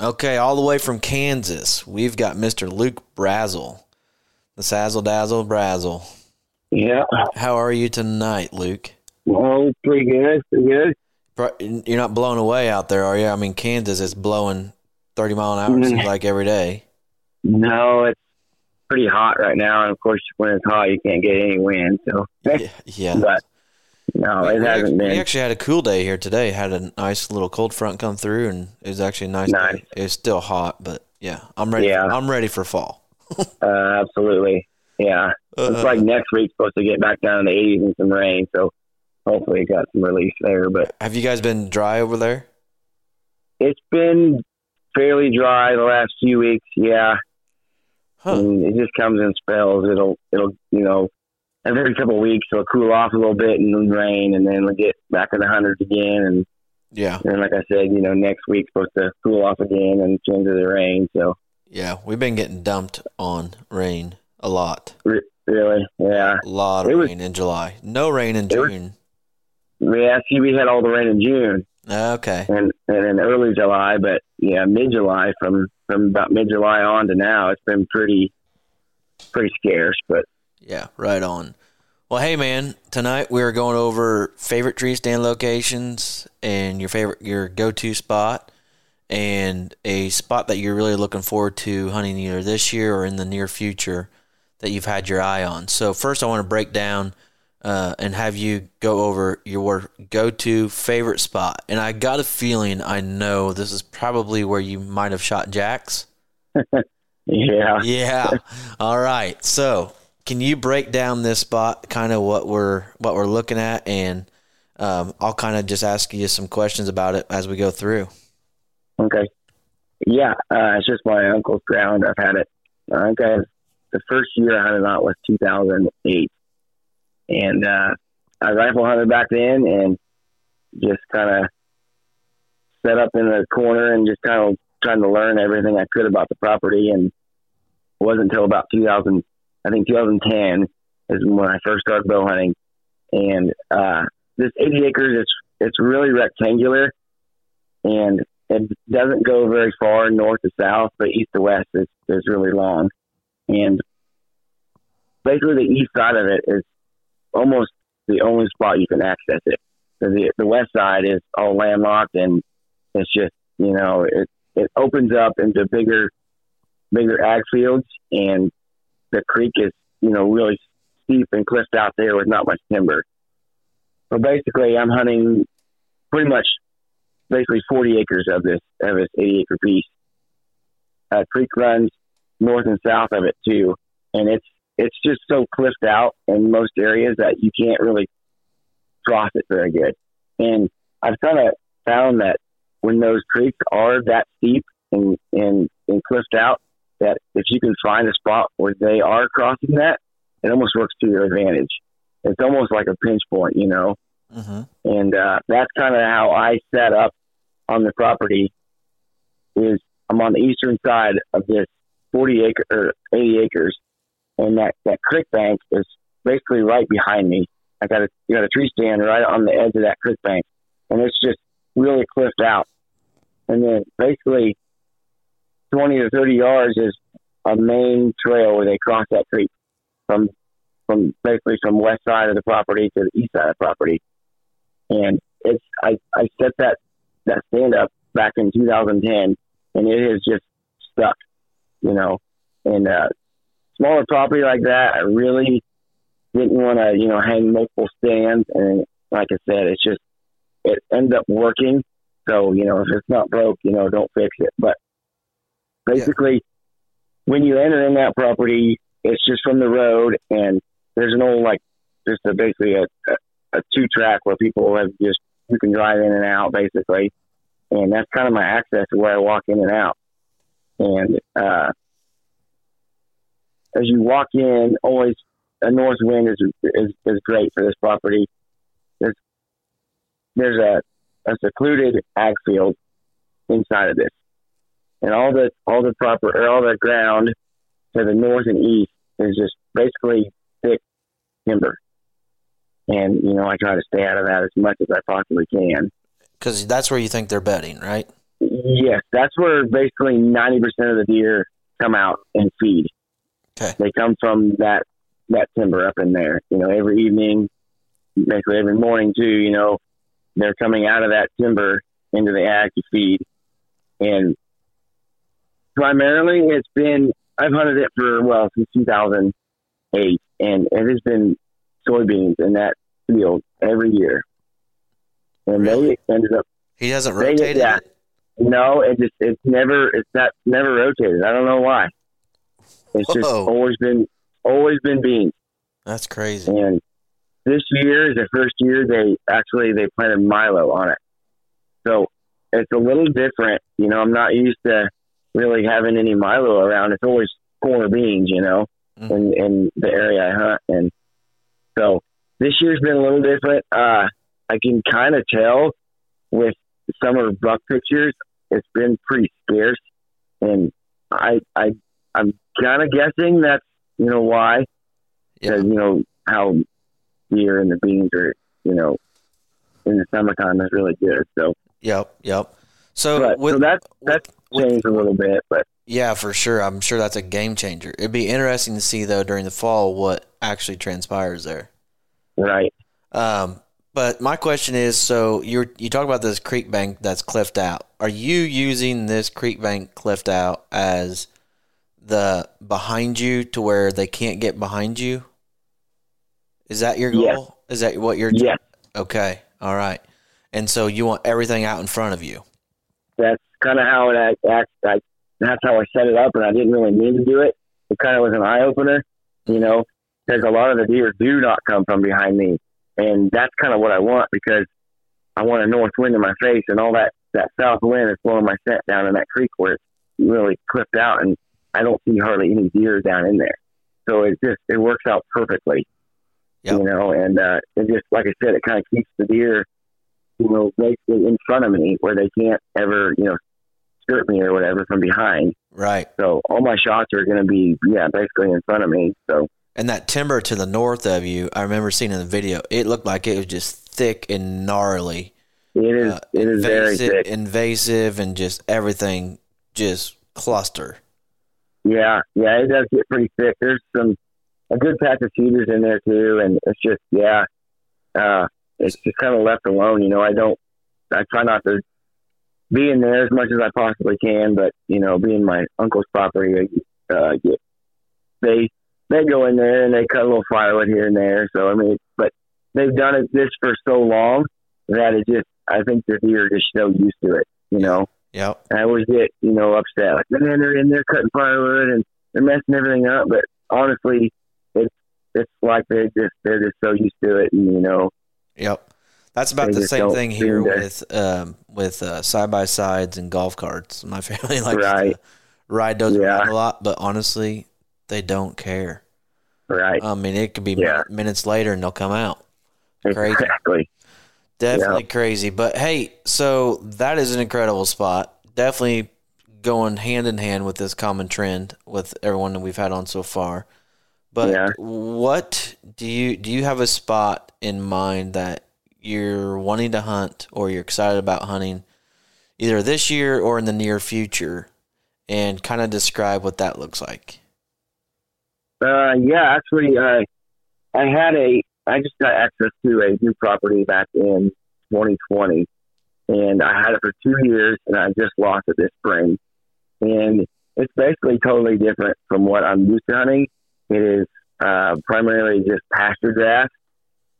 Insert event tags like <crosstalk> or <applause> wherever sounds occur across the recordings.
Okay, all the way from Kansas, we've got Mr. Luke Brazel, the Sazzle Dazzle Brazel. Yeah. How are you tonight, Luke? Well, pretty good. Pretty good. You're not blown away out there, are you? I mean, Kansas is blowing 30 mile an hour Mm. seems like every day. No, it's pretty hot right now, and of course, when it's hot, you can't get any wind. So, Yeah, yeah. <laughs> but no, it we, hasn't actually, we been. actually had a cool day here today. Had a nice little cold front come through, and it was actually a nice. Nice. Day. It's still hot, but yeah, I'm ready. Yeah. I'm ready for fall. <laughs> Uh, absolutely. Yeah. Uh, it's like next week's supposed to get back down in the 80s and some rain, so hopefully, it got some relief there. But have you guys been dry over there? it's been fairly dry the last few weeks. Yeah. Huh. and it just comes in spells. It'll it'll you know every couple of weeks it'll cool off a little bit and then rain, and then we'll get back in the hundreds again. And Yeah, and like I said, you know next week's supposed to cool off again and change to the rain. So yeah. We've been getting dumped on rain a lot. really, yeah, A lot of It was- rain in July. No rain in It was- June. yeah. See, we had all the rain in June Okay. and and in early July, but yeah, mid July from from about mid July on to now, it's been pretty pretty scarce. But Yeah, right on. Well, hey man, tonight we are going over favorite tree stand locations and your favorite your go-to spot and a spot that you're really looking forward to hunting either this year or in the near future that you've had your eye on. So first I want to break down uh, and have you go over your go-to favorite spot. And I got a feeling I know this is probably where you might have shot jacks. <laughs> yeah, Yeah. All right. So, can you break down this spot, kind of what we're what we're looking at, and um, I'll kind of just ask you some questions about it as we go through. Okay. Yeah, uh, it's just my uncle's ground. I've had it. I think I, the first year I hunted out was 2008, and uh, I rifle hunted back then, and just kind of set up in the corner and just kind of trying to learn everything I could about the property. And it wasn't until about 2000, I think 2010 is when I first started bow hunting. And uh, this 80 acres, it's it's really rectangular, and it doesn't go very far north to south, but east to west is, is really long. And basically, the east side of it is almost the only spot you can access it. So the the west side is all landlocked, and it's just you know it it opens up into bigger bigger ag fields, and the creek is you know really steep and cliffed out there with not much timber. So basically, I'm hunting pretty much basically 40 acres of this of this 80 acre piece. Uh, creek runs north and south of it too, and it's it's just so cliffed out in most areas that you can't really cross it very good. And I've kind of found that when those creeks are that steep and, and and cliffed out, that if you can find a spot where they are crossing that, it almost works to your advantage. It's almost like a pinch point, you know Mm-hmm. and uh, that's kind of how I set up on the property. Is I'm on the eastern side of this 40 acre or 80 acres, and that that creek bank is basically right behind me. I got a you got a tree stand right on the edge of that creek bank, and it's just really cliffed out. And then basically 20 to 30 yards is a main trail where they cross that creek from from basically from west side of the property to the east side of the property. And it's I, I set that that stand up back in 2010 and it has just stuck you know? And uh smaller property like that i really didn't want to you know hang multiple stands. And like i said it's just it ends up working. So you know if it's not broke you know don't fix it. But basically when you enter in that property it's just from the road and there's an old like just a, basically a, a a two track where people have just you can drive in and out basically, and that's kind of my access to where I walk in and out. And uh, as you walk in, always a north wind is is, is great for this property. There's there's a, a secluded ag field inside of this, and all the all the proper or all the ground to the north and east is just basically thick timber and you know I try to stay out of that as much as I possibly can. Because that's where you think they're betting, right? Yes, that's where basically ninety percent of the deer come out and feed. Okay. They come from that that timber up in there. You know, every evening, basically every morning too. You know, they're coming out of that timber into the ag to feed, and primarily it's been I've hunted it for well since 2008, and it has been soybeans in that field every year. And Really? they ended up He They- rotated yeah. it. no, it just it's never it's not never rotated. I don't know why. It's just always been always been beans. That's crazy. And this year is the first year they actually they planted Milo on it. So it's a little different. You know, I'm not used to really having any Milo around. It's always corner beans, you know, Mhm. in in the area I hunt. And so this year's been a little different. Uh I can kind of tell with summer buck pictures, it's been pretty scarce. And I I I'm kind of guessing that's you know why Yeah. because you know how deer and the beans are, you know, in the summertime is really good. So, Yep. Yep. So but, with so that that's changed a little bit, but yeah, for sure. I'm sure that's a game changer. It'd be interesting to see though during the fall what actually transpires there. right, Um, but my question is, so you you talk about this creek bank that's cliffed out. Are you using this creek bank cliffed out as the behind you to where they can't get behind you? Is that your goal? Yes. Is that what you're? yes, Okay. All right. And so you want everything out in front of you. that's kind of how it act. act I, that's how I set it up, and I didn't really mean to do it. It kind of was an eye opener, you know, because a lot of the deer do not come from behind me, and that's kind of what I want because I want a north wind in my face, and all that that south wind is blowing my scent down in that creek where it's really clipped out, and I don't see hardly any deer down in there. So it just it works out perfectly, Yep. you know, and uh, it just like I said, it kind of keeps the deer, you know, basically in front of me where they can't ever, you know, skirt me or whatever from behind. Right. So all my shots are going to be, yeah, basically in front of me. So And that timber to the north of you, I remember seeing in the video, it looked like it was just thick and gnarly. it is, uh, it is very invasive, thick. invasive, and just everything just cluster. Yeah, yeah, it does get pretty thick. There's some a good patch of cedars in there too, and it's just yeah, uh, it's just kind of left alone. You know, I don't, I try not to be in there as much as I possibly can, but you know, being my uncle's property, uh, get they they go in there and they cut a little firewood here and there. So I mean, but they've done it this for so long that it just I think the deer are just so used to it. You know. Yep. I always get, you know, upset. Like, man, they're in there cutting firewood and they're messing everything up. But honestly, it's it's like they just they're just so used to it, and you know, Yep. That's about the same thing here with um, with uh, side by sides and golf carts. My <laughs> family likes Right. to ride those Yeah. around a lot, but honestly, they don't care. right? I mean, it could be Yeah. minutes later and they'll come out. crazy. Exactly. Definitely crazy. But hey, so that is an incredible spot. Definitely going hand in hand with this common trend with everyone that we've had on so far. But Yeah. what do you do you have a spot in mind that you're wanting to hunt or you're excited about hunting either this year or in the near future and kind of describe what that looks like. Uh, yeah, actually, I I had a I just got access to a new property back in 2020, and I had it for two years, and I just lost it this spring, and it's basically totally different from what I'm used to hunting. It is uh, primarily just pasture grass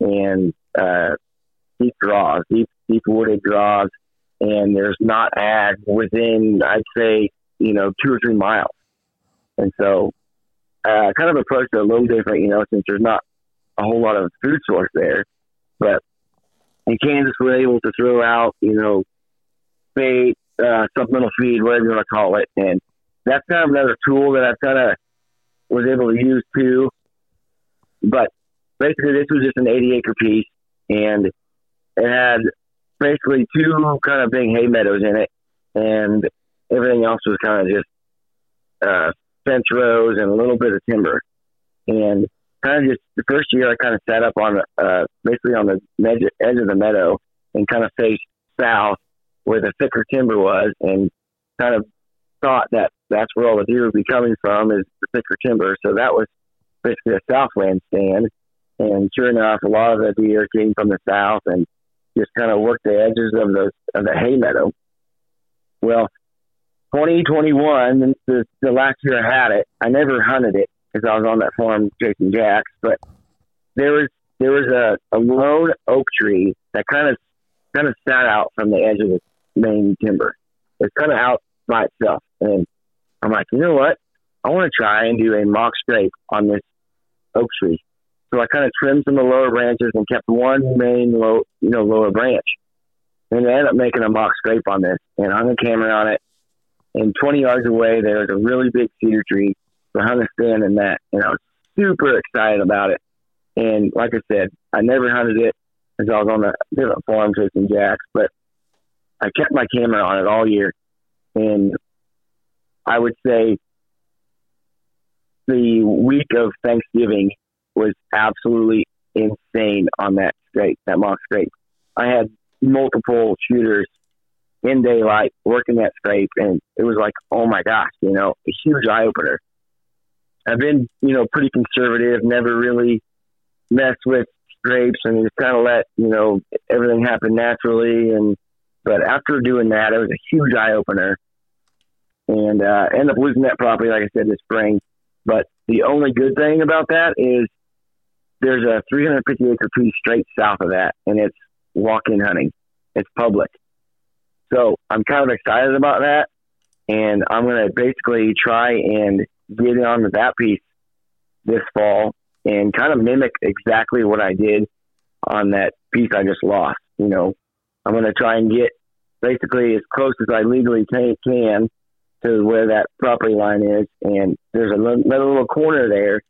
and uh, deep draws, deep deep wooded draws, and there's not ag within I'd say you know two or three miles, and so uh, kind of approached it a little different, you know, since there's not a whole lot of food source there. But in Kansas, we're able to throw out, you know, bait, uh, supplemental feed, whatever you want to call it, and that's kind of another tool that I've kind of was able to use too. But basically, this was just an 80 acre piece, and it had basically two kind of big hay meadows in it, and everything else was kind of just uh, fence rows and a little bit of timber. And kind of just the first year, I kind of sat up on uh, basically on the edge, edge of the meadow and kind of faced south where the thicker timber was, and kind of thought that that's where all the deer would be coming from is the thicker timber. So that was basically a southland stand. And sure enough, a lot of the deer came from the south and just kind of worked the edges of the of the hay meadow. Well, 2021, the, the last year I had it, I never hunted it because I was on that farm chasing jacks. But there was there was a, a lone oak tree that kind of kind of sat out from the edge of the main timber. It's kind of out by itself, and I'm like, you know what? I want to try and do a mock scrape on this oak tree. So I kind of trimmed some of the lower branches and kept one main low, you know, lower branch. And I ended up making a mock scrape on this and hung a camera on it. And 20 yards away, there was a really big cedar tree. So I hung a stand in that, and I was super excited about it. And like I said, I never hunted it because I was on a different farm chasing jacks, but I kept my camera on it all year. And I would say the week of Thanksgiving was absolutely insane on that scrape, that mock scrape. I had multiple shooters in daylight working that scrape, and it was like, oh my gosh, you know, a huge eye opener. I've been, you know, pretty conservative, never really messed with scrapes, and just kind of let, you know, everything happen naturally. And but after doing that, it was a huge eye opener, and uh, ended up losing that property, like I said, this spring. But the only good thing about that is there's a 350 acre piece straight south of that, and it's walk-in hunting. It's public. So I'm kind of excited about that, and I'm going to basically try and get on with that piece this fall and kind of mimic exactly what I did on that piece I just lost. You know, I'm going to try and get basically as close as I legally can, to where that property line is, and there's a little, little corner there,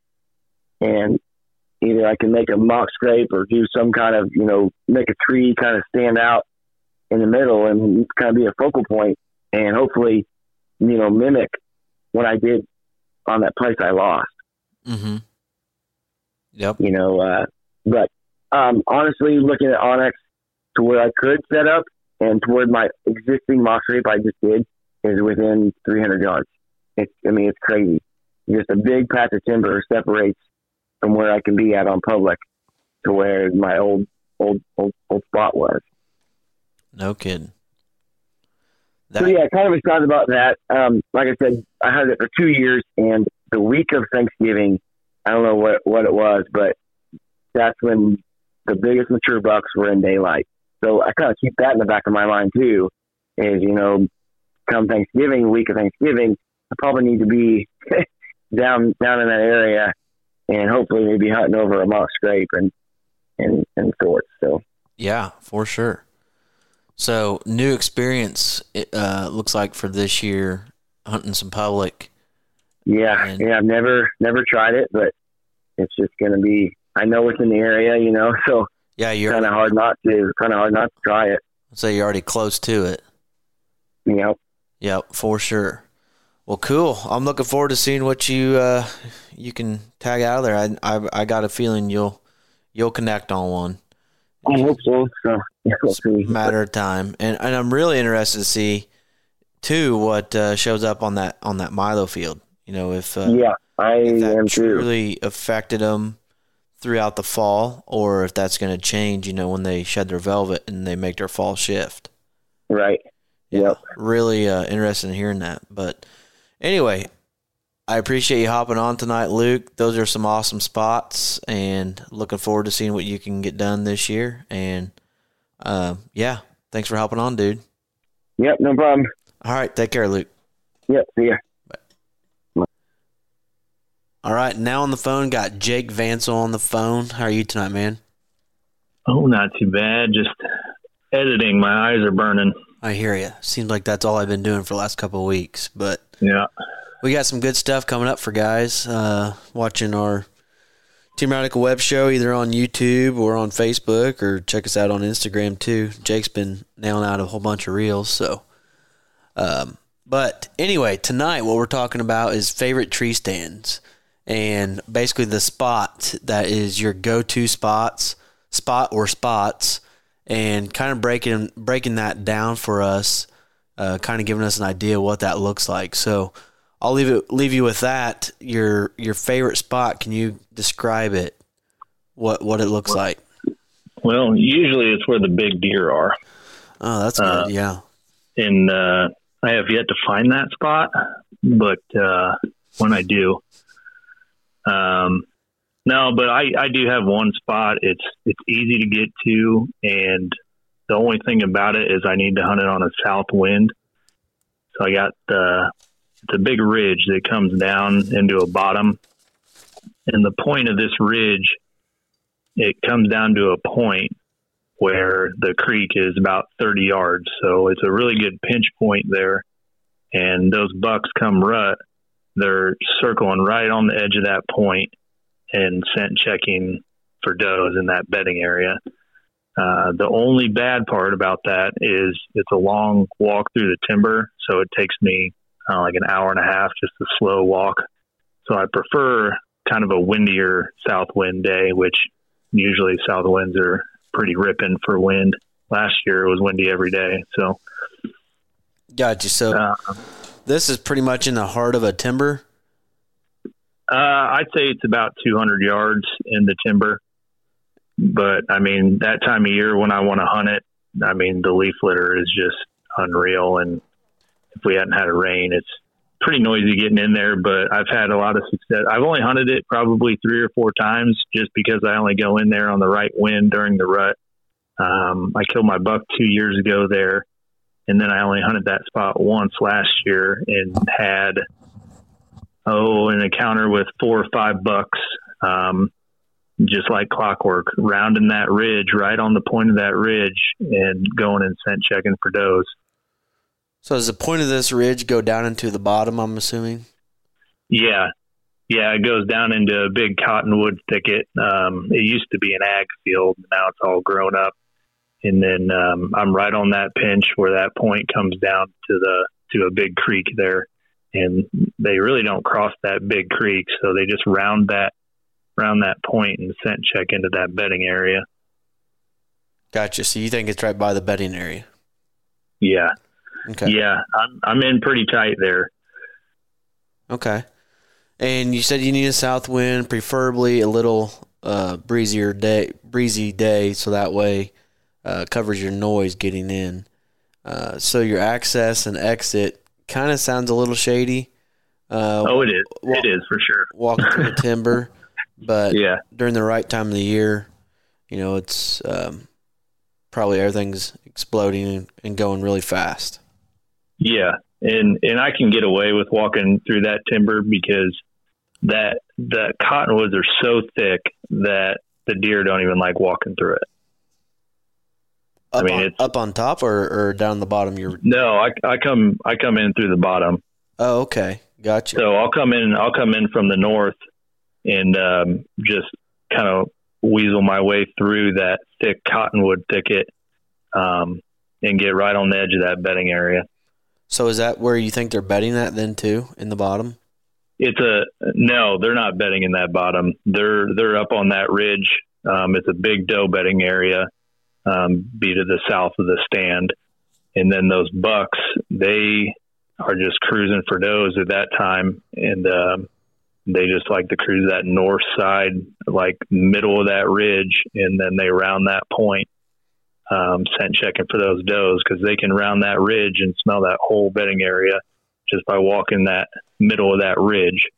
and either I can make a mock scrape or do some kind of, you know, make a tree kind of stand out in the middle and kind of be a focal point and hopefully, you know, mimic what I did on that place I lost. Mm-hmm. Yep. You know, uh, but um, honestly, looking at onX to where I could set up and toward my existing mock scrape I just did is within 300 yards. It's, I mean, it's crazy. Just a big patch of timber separates from where I can be at on public to where my old old old, old spot was. No kidding. That- so yeah, kind of excited about that. Um, like I said, I had it for two years, and the week of Thanksgiving, I don't know what what it was, but that's when the biggest mature bucks were in daylight. So I kind of keep that in the back of my mind too. Is you know, come Thanksgiving, week of Thanksgiving, I probably need to be <laughs> down down in that area and hopefully maybe hunting over a mock scrape and and and sorts. So yeah, for sure. So new experience it uh, looks like for this year hunting some public. Yeah, and, yeah, I've never never tried it, but it's just gonna be. I know it's in the area, you know, <laughs> so yeah, you're kind of hard not to kind of hard not to try it. So you're already close to it. Yep. Yep, for sure. Well, cool. I'm looking forward to seeing what you uh, you can tag out of there. I, I, I got a feeling you'll you'll connect on one. I hope so. So yeah, <laughs> we'll. Matter of time, and and I'm really interested to see too what uh, shows up on that on that Milo field. You know, if uh, yeah, I if am truly too. affected them throughout the fall, or if that's going to change. You know, when they shed their velvet and they make their fall shift. Right. Yeah. Yep. Really uh, interested in hearing that, but Anyway, I appreciate you hopping on tonight, Luke. Those are some awesome spots, and looking forward to seeing what you can get done this year. And uh, yeah, thanks for hopping on, dude. Yep, no problem. All right, take care, Luke. Yep, see ya. Bye. All right, now on the phone, got Jake Vansel on the phone. How are you tonight, man? Oh, not too bad. Just editing. My eyes are burning. I hear you. Seems like that's all I've been doing for the last couple of weeks, but yeah, we got some good stuff coming up for guys. Uh, watching our Team Radical web show either on YouTube or on Facebook, or check us out on Instagram too. Jake's been nailing out a whole bunch of reels, so. Um, but anyway, tonight what we're talking about is favorite tree stands, and basically the spot that is your go-to spots, spot or spots and kind of breaking breaking that down for us, uh, kind of giving us an idea what that looks like. So I'll leave it leave you with that. Your your favorite spot. Can you describe it? What what it looks like? Well, usually it's where the big deer are. Oh, that's good. Uh, yeah. and uh, I have yet to find that spot, but uh, when I do, um, no, but I, I do have one spot. It's it's easy to get to, and the only thing about it is I need to hunt it on a south wind. So I got the a big ridge that comes down into a bottom, and the point of this ridge, it comes down to a point where the creek is about 30 yards. So it's a really good pinch point there. And those bucks come rut, they're circling right on the edge of that point and scent checking for does in that bedding area. Uh, the only bad part about that is it's a long walk through the timber, so it takes me uh, like an hour and a half just a slow walk. So I prefer kind of a windier south wind day, which usually south winds are pretty ripping for wind. Last year it was windy every day, so Gotcha. So uh, this is pretty much in the heart of a timber. Uh, I'd say it's about 200 yards in the timber. But I mean, that time of year when I want to hunt it, I mean, the leaf litter is just unreal. And if we hadn't had a rain, it's pretty noisy getting in there. But I've had a lot of success. I've only hunted it probably three or four times just because I only go in there on the right wind during the rut. Um, I killed my buck two years ago there. And then I only hunted that spot once last year and had oh, an encounter with four or five bucks, um, just like clockwork, rounding that ridge right on the point of that ridge and going and scent checking for does. So does the point of this ridge go down into the bottom? I'm assuming. Yeah, yeah, it goes down into a big cottonwood thicket. Um, it used to be an ag field, now it's all grown up. And then um, I'm right on that pinch where that point comes down to the to a big creek there and they really don't cross that big creek, so they just round that round that point and scent check into that bedding area. Gotcha. So you think it's right by the bedding area? Yeah. Okay. Yeah, I'm I'm in pretty tight there. Okay. And you said you need a south wind, preferably a little uh, breezier day, breezy day, so that way uh, covers your noise getting in. Uh, so your access and exit kind of sounds a little shady. Uh, oh, it is. it is for sure. Walking through the <laughs> timber, but yeah, during the right time of the year, you know, it's um, probably everything's exploding and going really fast. Yeah, and and I can get away with walking through that timber because that the cottonwoods are so thick that the deer don't even like walking through it. Up I mean, on, up on top or, or down the bottom. You're no, I, I come I come in through the bottom. Oh, okay, gotcha. So I'll come in. I'll come in from the north and um, just kind of weasel my way through that thick cottonwood thicket um, and get right on the edge of that bedding area. So is that where you think they're bedding that then too in the bottom? It's a no. They're not bedding in that bottom. They're they're up on that ridge. Um, it's a big doe bedding area um, be to the south of the stand. And then those bucks, they are just cruising for does at that time. And um, they just like to cruise that north side, like middle of that ridge. And then they round that point, um, scent checking for those does because they can round that ridge and smell that whole bedding area just by walking that middle of that ridge.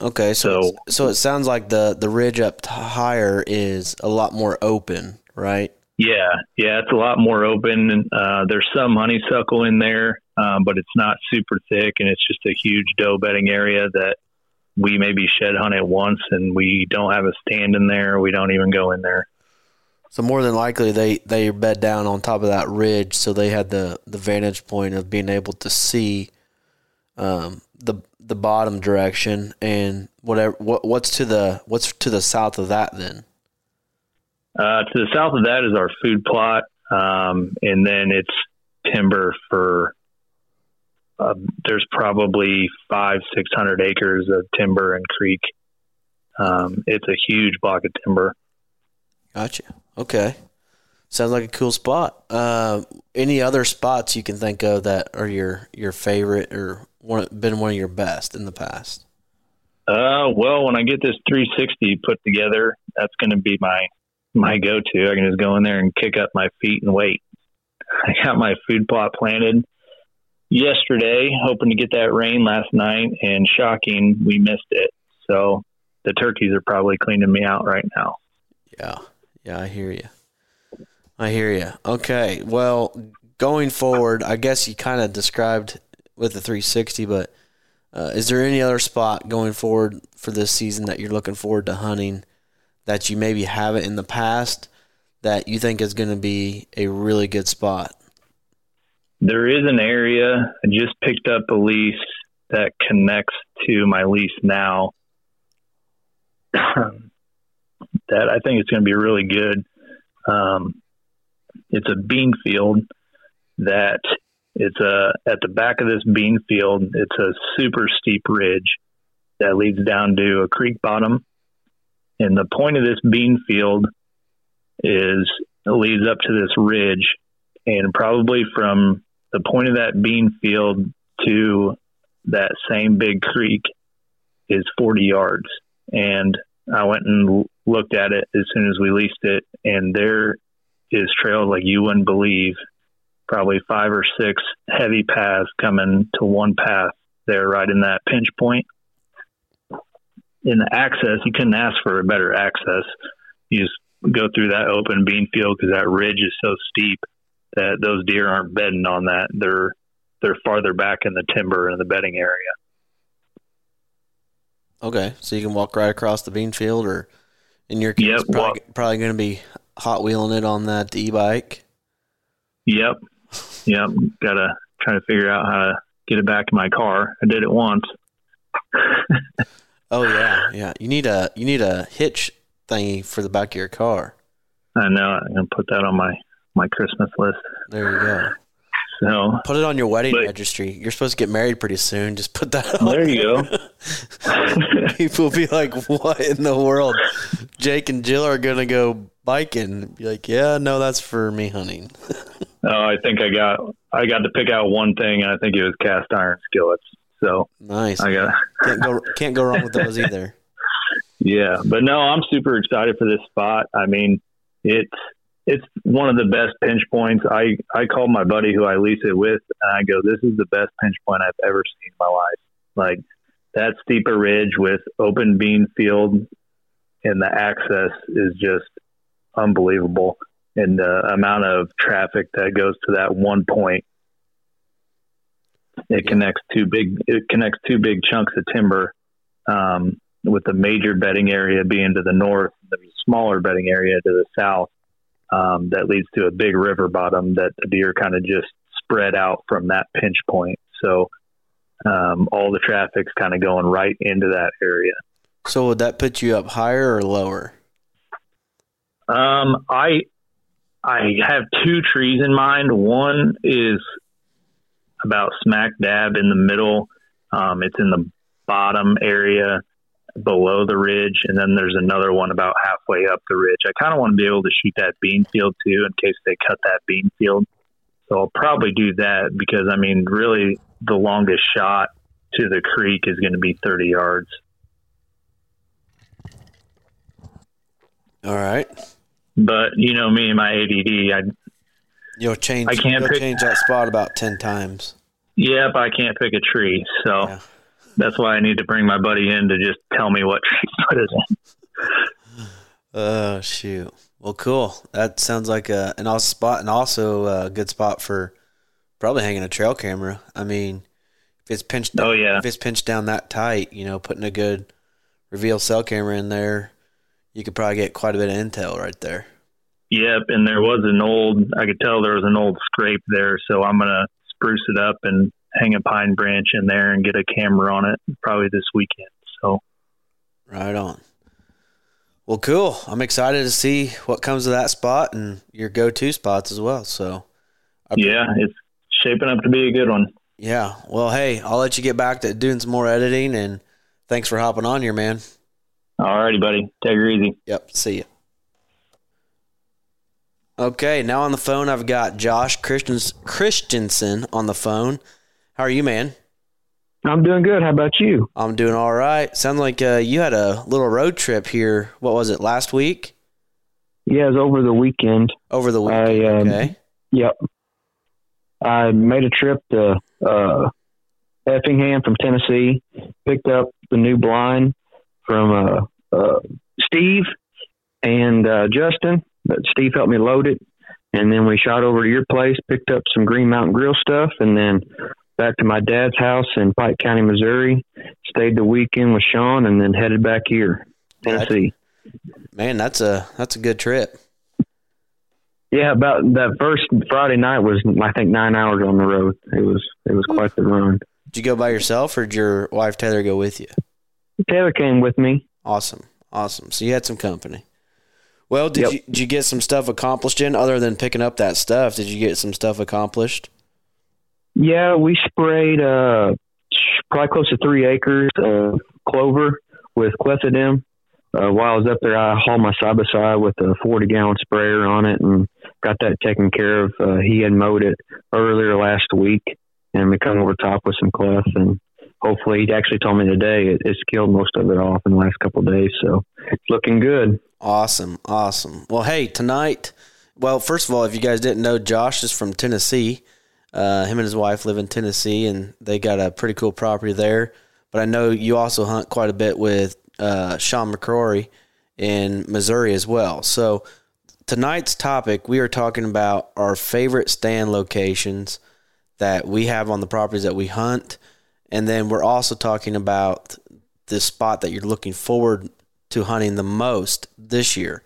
Okay, so so, so it sounds like the the ridge up higher is a lot more open, right? Yeah, yeah, it's a lot more open. Uh, there's some honeysuckle in there, um, but it's not super thick, and it's just a huge doe bedding area that we maybe shed hunt at once, and we don't have a stand in there. We don't even go in there. So more than likely, they they bed down on top of that ridge, so they had the the vantage point of being able to see um, the the bottom direction and whatever. What what's to the what's to the south of that then? Uh, to the south of that is our food plot, um, and then it's timber for. Uh, there's probably five, six hundred acres of timber and creek. Um, it's a huge block of timber. Gotcha. Okay. Sounds like a cool spot. Uh, any other spots you can think of that are your your favorite or one, been one of your best in the past? Uh, well, when I get this 360 put together, that's going to be my my go-to. I can just go in there and kick up my feet and wait. <laughs> I got my food plot planted yesterday, hoping to get that rain last night, and shocking, we missed it. So the turkeys are probably cleaning me out right now. Yeah, yeah, I hear you. I hear you. Okay, well, going forward, I guess you kind of described with the 360, but uh, is there any other spot going forward for this season that you're looking forward to hunting that you maybe haven't in the past that you think is going to be a really good spot? There is an area I just picked up a lease that connects to my lease now <clears throat> that I think it's going to be really good. Um, it's a bean field that it's a at the back of this bean field. It's a super steep ridge that leads down to a creek bottom, and the point of this bean field is leads up to this ridge, and probably from the point of that bean field to that same big creek is 40 yards. And I went and looked at it as soon as we leased it, and there is trails like you wouldn't believe. Probably five or six heavy paths coming to one path there, right in that pinch point. In the access, you couldn't ask for a better access. You just go through that open bean field because that ridge is so steep that those deer aren't bedding on that. They're they're farther back in the timber in the bedding area. Okay, so you can walk right across the bean field, or in your case, Yep, probably, probably going to be hot wheeling it on that e-bike. Yep, yep. Got to try to figure out how to get it back in my car. I did it once. <laughs> Oh yeah, yeah. You need a you need a hitch thingy for the back of your car. I know. I'm gonna put that on my my Christmas list. There you go. So Put it on your wedding But- registry. You're supposed to get married pretty soon. Just put that on. there you go. <laughs> People will be like, "What in the world?" Jake and Jill are gonna go biking. Be like, "Yeah, no, that's for me hunting." <laughs> Oh, I think I got I got to pick out one thing, and I think it was cast iron skillets. So Nice. I got <laughs> Can't go can't go wrong with those either. yeah, but no, I'm super excited for this spot. I mean, it's it's one of the best pinch points. I I called my buddy who I lease it with, and I go, "This is the best pinch point I've ever seen in my life." Like that steeper ridge with open bean field, and the access is just unbelievable. And the amount of traffic that goes to that one point, it connects two big it connects two big chunks of timber. Um, with the major bedding area being to the north, a smaller bedding area to the south um, that leads to a big river bottom that the deer kind of just spread out from that pinch point. So um, all the traffic's kind of going right into that area. So would that put you up higher or lower? Um, I I have two trees in mind. One is about smack dab in the middle. Um, it's in the bottom area below the ridge, and then there's another one about halfway up the ridge. I kind of want to be able to shoot that bean field too, in case they cut that bean field. So I'll probably do that because I mean, really, the longest shot to the creek is going to be 30 yards. All right. But you know me and my ADD, I You'll change. I can't pick- change that spot about ten times. Yep, I can't pick a tree, so Yeah. that's why I need to bring my buddy in to just tell me what tree to put it in. Oh shoot. Well, cool. That sounds like a an awesome spot, and also a good spot for probably hanging a trail camera. I mean, if it's pinched, Oh, yeah. if it's pinched down that tight, you know, putting a good reveal cell camera in there, you could probably get quite a bit of intel right there. Yep, and there was an old. I could tell there was an old scrape there, so I'm gonna spruce it up and hang a pine branch in there and get a camera on it probably this weekend. So Right on. Well, cool. I'm excited to see what comes of that spot and your go-to spots as well. So, I- yeah, it's shaping up to be a good one. yeah. Well, hey, I'll let you get back to doing some more editing, and thanks for hopping on here, man. Alrighty, buddy, take it easy. Yep. See you. Okay, now on the phone I've got Josh Christians, Christensen on the phone. How are you, man? I'm doing good. How about you? I'm doing all right. Sounds like uh, you had a little road trip here. What was it last week? Yeah, it was over the weekend. Over the weekend. I, um, okay. Yep. I made a trip to uh, Effingham from Tennessee, picked up the new blind from uh, uh, Steve and uh, Justin. But Steve helped me load it, and then we shot over to your place, picked up some Green Mountain Grill stuff, and then back to my dad's house in Pike County, Missouri. Stayed the weekend with Sean, and then headed back here, Tennessee. Man, that's a that's a good trip. Yeah, about that first Friday night was I think nine hours on the road. It was it was quite the run. Did you go by yourself, or did your wife Taylor go with you? Taylor came with me. Awesome, awesome. So you had some company. Well, did Yep. you did you get some stuff accomplished in other than picking up that stuff? Did you get some stuff accomplished? Yeah, we sprayed uh probably close to three acres of clover with clethodim. Uh, while I was up there, I hauled my side by side with a 40 gallon sprayer on it and got that taken care of. Uh, he had mowed it earlier last week, and we come over top with some cleth, and hopefully, he actually told me today it, it's killed most of it off in the last couple of days, so it's looking good. Awesome, awesome. Well, hey, tonight. Well, first of all, if you guys didn't know, Josh is from Tennessee. Uh, him and his wife live in Tennessee, and they got a pretty cool property there. But I know you also hunt quite a bit with uh, Sean McCrory in Missouri as well. So tonight's topic, we are talking about our favorite stand locations that we have on the properties that we hunt, and then we're also talking about the spot that you're looking forward to hunting the most this year.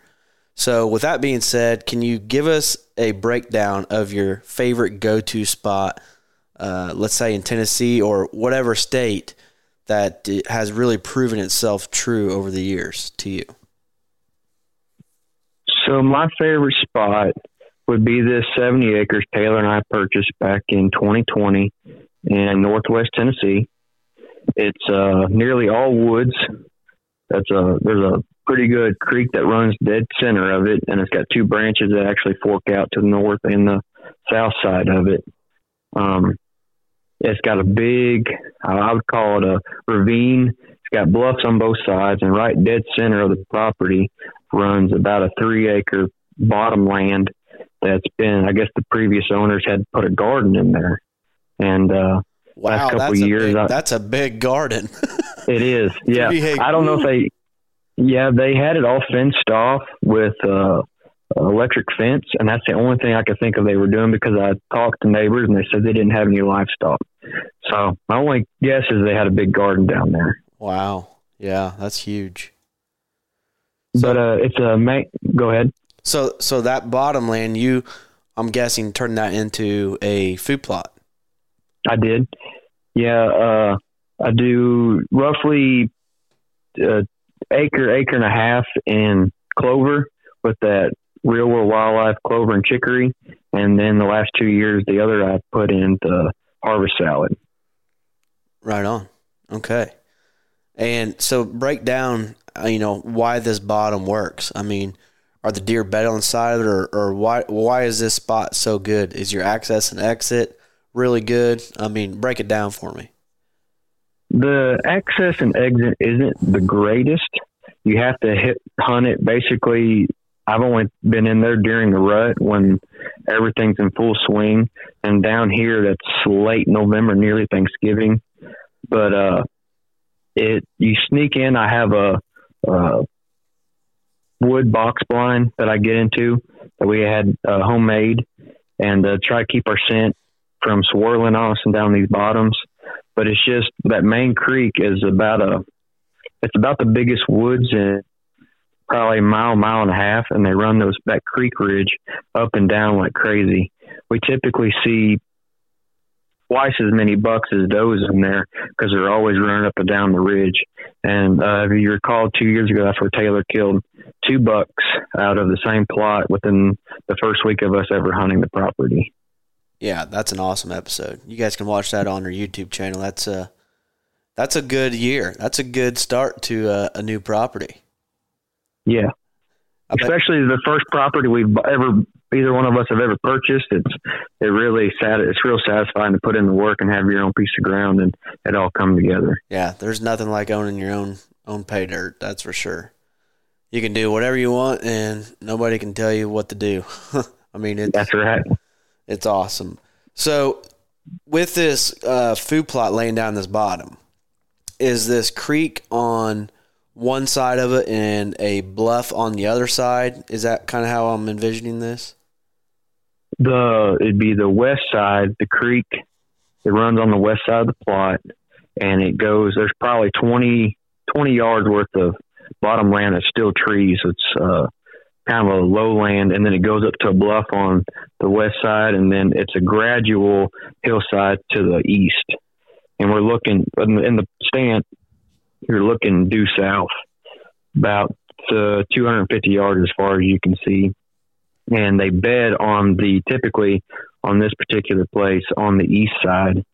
So, with that being said, can you give us a breakdown of your favorite go to spot, uh, let's say in Tennessee or whatever state that has really proven itself true over the years to you? So my favorite spot would be this 70 acres Taylor and I purchased back in 2020 in Northwest Tennessee. It's uh, nearly all woods. That's a there's a pretty good creek that runs dead center of it, and it's got two branches that actually fork out to the north and the south side of it. Um, it's got a big, I would call it a ravine. It's got bluffs on both sides, and right dead center of the property runs about a three acre bottom land that's been, I guess the previous owners had put a garden in there. And uh, Wow, Last couple that's, years, a big, I- that's a big garden. <laughs> it is, <laughs> yeah. I don't know if they, yeah, they had it all fenced off with uh, electric fence, and that's the only thing I could think of they were doing because I talked to neighbors and they said they didn't have any livestock. So my only guess is they had a big garden down there. wow. Yeah, that's huge. but uh, it's a ma- go ahead. So, so that bottom land, you, I'm guessing, turned that into a food plot. I did. Yeah, uh, I do roughly uh, acre, acre and a half in clover with that real world wildlife clover and chicory, and then the last two years, the other I put in the harvest salad. Right on. Okay. And so break down, uh, you know, why this bottom works. I mean, are the deer bedded on the side or, or why why is this spot so good? Is your access and exit really good? I mean, break it down for me. The access and exit isn't the greatest. You have to hit hunt it basically. I've only been in there during the rut when everything's in full swing, and down here that's late November, nearly Thanksgiving. But uh, it you sneak in. I have a, uh wood box blind that I get into that we had uh, homemade, and uh, try to keep our scent from swirling on us and down these bottoms but it's just that main creek is about a it's about the biggest woods in probably a mile mile and a half and they run those that creek ridge up and down like crazy. We typically see twice as many bucks as does in there because they're always running up and down the ridge. And uh, if you recall two years ago that's where taylor killed two bucks out of the same plot within the first week of us ever hunting the property Yeah, that's an awesome episode. You guys can watch that on our YouTube channel. That's a that's a good year. That's a good start to a, a new property. yeah I bet- especially the first property we've ever either one of us have ever purchased. It's it really sad. It's real satisfying to put in the work and have your own piece of ground and it all come together. Yeah, there's nothing like owning your own own pay dirt. That's for sure. You can do whatever you want, and nobody can tell you what to do. <laughs> I mean, it's, That's right. It's awesome. So, with this uh, food plot laying down this bottom, is this creek on one side of it and a bluff on the other side? Is that kind of how I'm envisioning this? The it'd be the west side, the creek. It runs on the west side of the plot, and it goes. There's probably 20, 20 yards worth of bottom land that's still trees. It's uh, kind of a lowland, and then it goes up to a bluff on the west side, and then it's a gradual hillside to the east. And we're looking in the, stand. You're looking due south, about uh, 250 yards as far as you can see. And they bed on the typically on this particular place on the east side.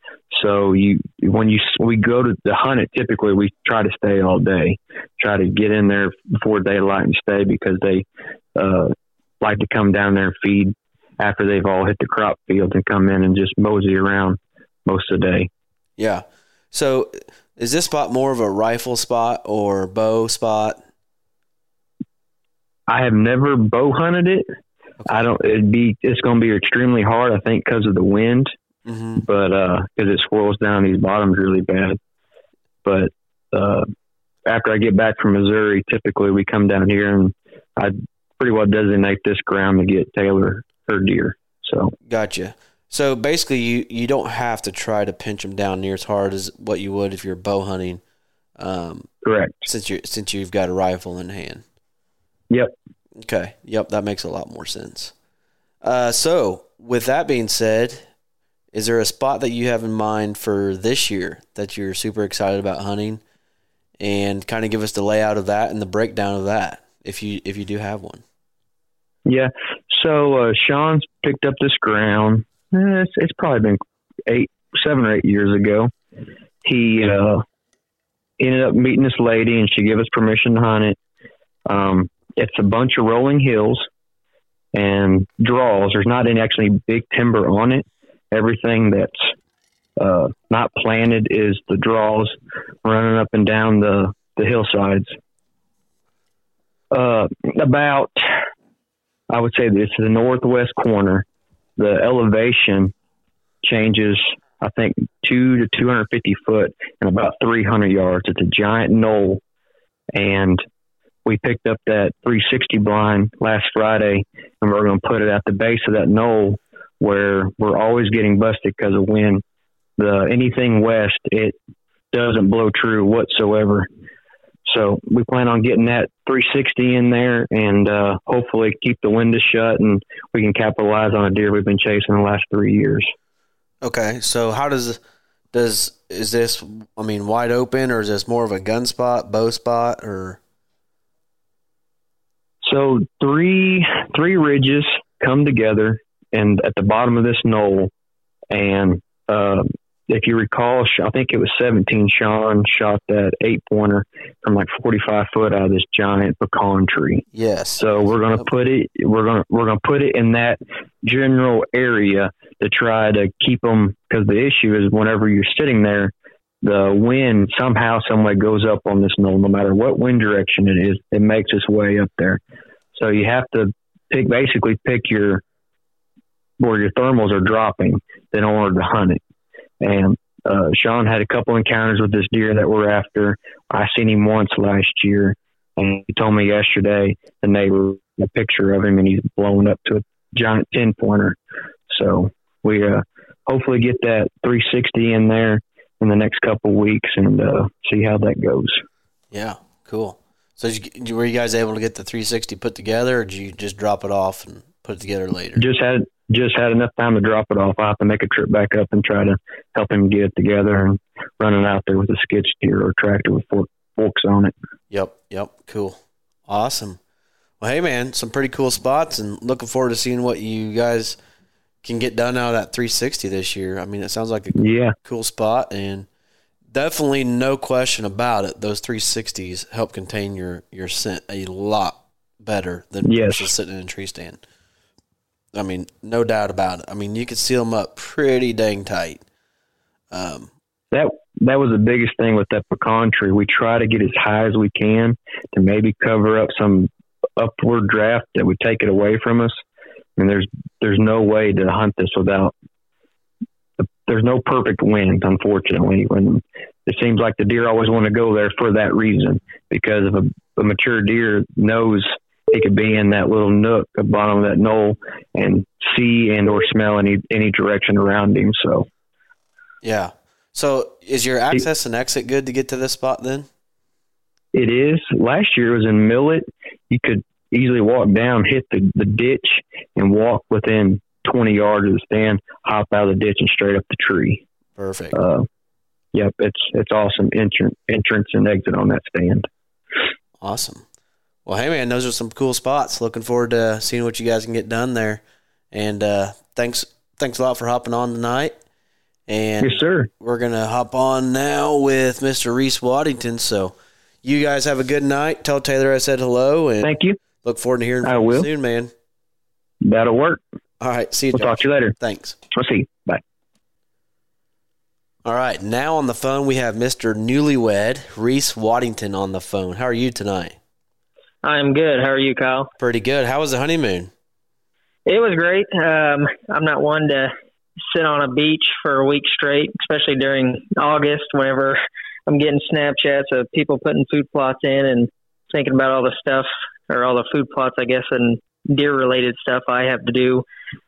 So you when you we go to the hunt it typically we try to stay all day, try to get in there before daylight and stay because they uh, like to come down there and feed after they've all hit the crop field and come in and just mosey around most of the day. Yeah. So, is this spot more of a rifle spot or bow spot? I have never bow hunted it. I don't. It'd be. It's going to be extremely hard. I think because of the wind, Mm-hmm. but because it swirls down these bottoms really bad. But uh, after I get back from Missouri, typically we come down here and I pretty well designate this ground to get Taylor her deer. So Gotcha. So basically, you you don't have to try to pinch them down near as hard as what you would if you're bow hunting, um, correct. since you since you've got a rifle in hand. Yep. Okay. Yep, that makes a lot more sense. Uh, so with that being said, is there a spot that you have in mind for this year that you're super excited about hunting, and kind of give us the layout of that and the breakdown of that if you if you do have one. Yeah. So uh, Sean's picked up this ground. Eh, It's, it's probably been eight, seven or eight years ago. He uh, ended up meeting this lady, and she gave us permission to hunt it. Um, it's a bunch of rolling hills and draws. There's not any actually big timber on it. Everything that's uh, not planted is the draws running up and down the, the hillsides. Uh, about I would say this is the northwest corner. The elevation changes, I think, two to 250 foot and about 300 yards. It's a giant knoll. And we picked up that 360 blind last Friday, and we're going to put it at the base of that knoll where we're always getting busted because of wind. The anything west, it doesn't blow true whatsoever. So we plan on getting that 360 in there and uh, hopefully keep the windows shut and we can capitalize on a deer we've been chasing the last three years. Okay, so how does does is this? I mean, wide open, or is this more of a gun spot, bow spot, or So three three ridges come together and at the bottom of this knoll, and uh, if you recall, I think it was 17. Sean shot that eight pointer from like 45 foot out of this giant pecan tree. yes? So we're gonna put it. We're gonna we're gonna put it in that general area to try to keep them. Because the issue is whenever you're sitting there, the wind somehow, some way goes up on this knoll. No matter what wind direction it is, it makes its way up there. So you have to pick basically pick your where your thermals are dropping in order to hunt it. And uh, Sean had a couple encounters with this deer that we're after. I seen him once last year, and he told me yesterday the neighbor a picture of him, and he's blown up to a giant ten pointer. So we uh, hopefully get that 360 in there in the next couple weeks and uh, see how that goes. Yeah, cool. So you, were you guys able to get the 360 put together, or did you just drop it off and put it together later? Just had just had enough time to drop it off. I have to make a trip back up and try to help him get it together and run it out there with a skid steer or tractor with fork, forks on it. Yep, yep, cool, awesome. Well, hey man, some pretty cool spots, and looking forward to seeing what you guys can get done out of that 360 this year. I mean, it sounds like a Yeah, cool spot, and definitely no question about it. Those 360s help contain your your scent a lot better than Yes. just sitting in a tree stand. I mean, no doubt about it. I mean, you could seal them up pretty dang tight. Um, that that was the biggest thing with that pecan tree. We try to get as high as we can to maybe cover up some upward draft that would take it away from us. And there's there's no way to hunt this without. There's no perfect wind, unfortunately. When it seems like the deer always want to go there for that reason, because if a, a mature deer knows he could be in that little nook at the bottom of that knoll and see and or smell any any direction around him. So, yeah. So, is your access and exit good to get to this spot then? It is. Last year it was in Millet. You could easily walk down, hit the, the ditch, and walk within 20 yards of the stand, hop out of the ditch, and straight up the tree. Perfect. Uh, yep, it's it's awesome entrance entrance and exit on that stand. Awesome. Well, hey man, those are some cool spots. Looking forward to seeing what you guys can get done there. And uh, thanks thanks a lot for hopping on tonight. And yes, sir. We're gonna hop on now with Mr. Reese Waddington. So you guys have a good night. Tell Taylor I said hello and thank you. Look forward to hearing I from will. you soon, man. That'll work. All right. See you. We'll Josh. talk to you later. Thanks. I'll see you. Bye. All right. Now on the phone we have Mr. Newlywed Reese Waddington on the phone. How are you tonight? I'm good. How are you, Kyle? Pretty good. How was the honeymoon? It was great. Um, I'm not one to sit on a beach for a week straight, especially during August whenever I'm getting Snapchats of people putting food plots in and thinking about all the stuff or all the food plots, I guess, and deer related stuff I have to do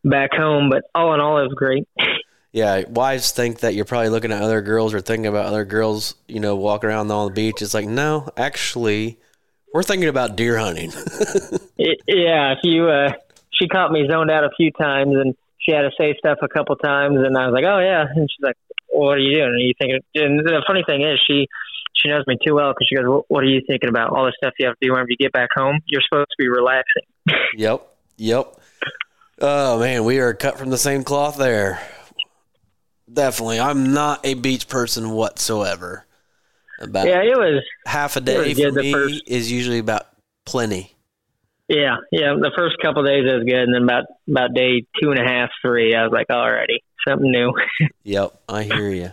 back home. But all in all, it was great. Yeah, wives think that you're probably looking at other girls or thinking about other girls, you know, walking around on the beach. It's like, no, actually, we're thinking about deer hunting. <laughs> yeah, if you, uh, she caught me zoned out a few times and she had to say stuff a couple times, and I was like, oh yeah, and she's like, well, what are you doing? Are you thinking? And the funny thing is, she she knows me too well because she goes, what are you thinking about? All the stuff you have to do whenever you get back home. You're supposed to be relaxing. <laughs> yep, yep. Oh man, we are cut from the same cloth there. Definitely, I'm not a beach person whatsoever. About yeah, it was half a day for me first, is usually about plenty. Yeah, yeah. The first couple days it was good, and then about about day two and a half, three, I was like, alrighty, something new. <laughs> yep, I hear you.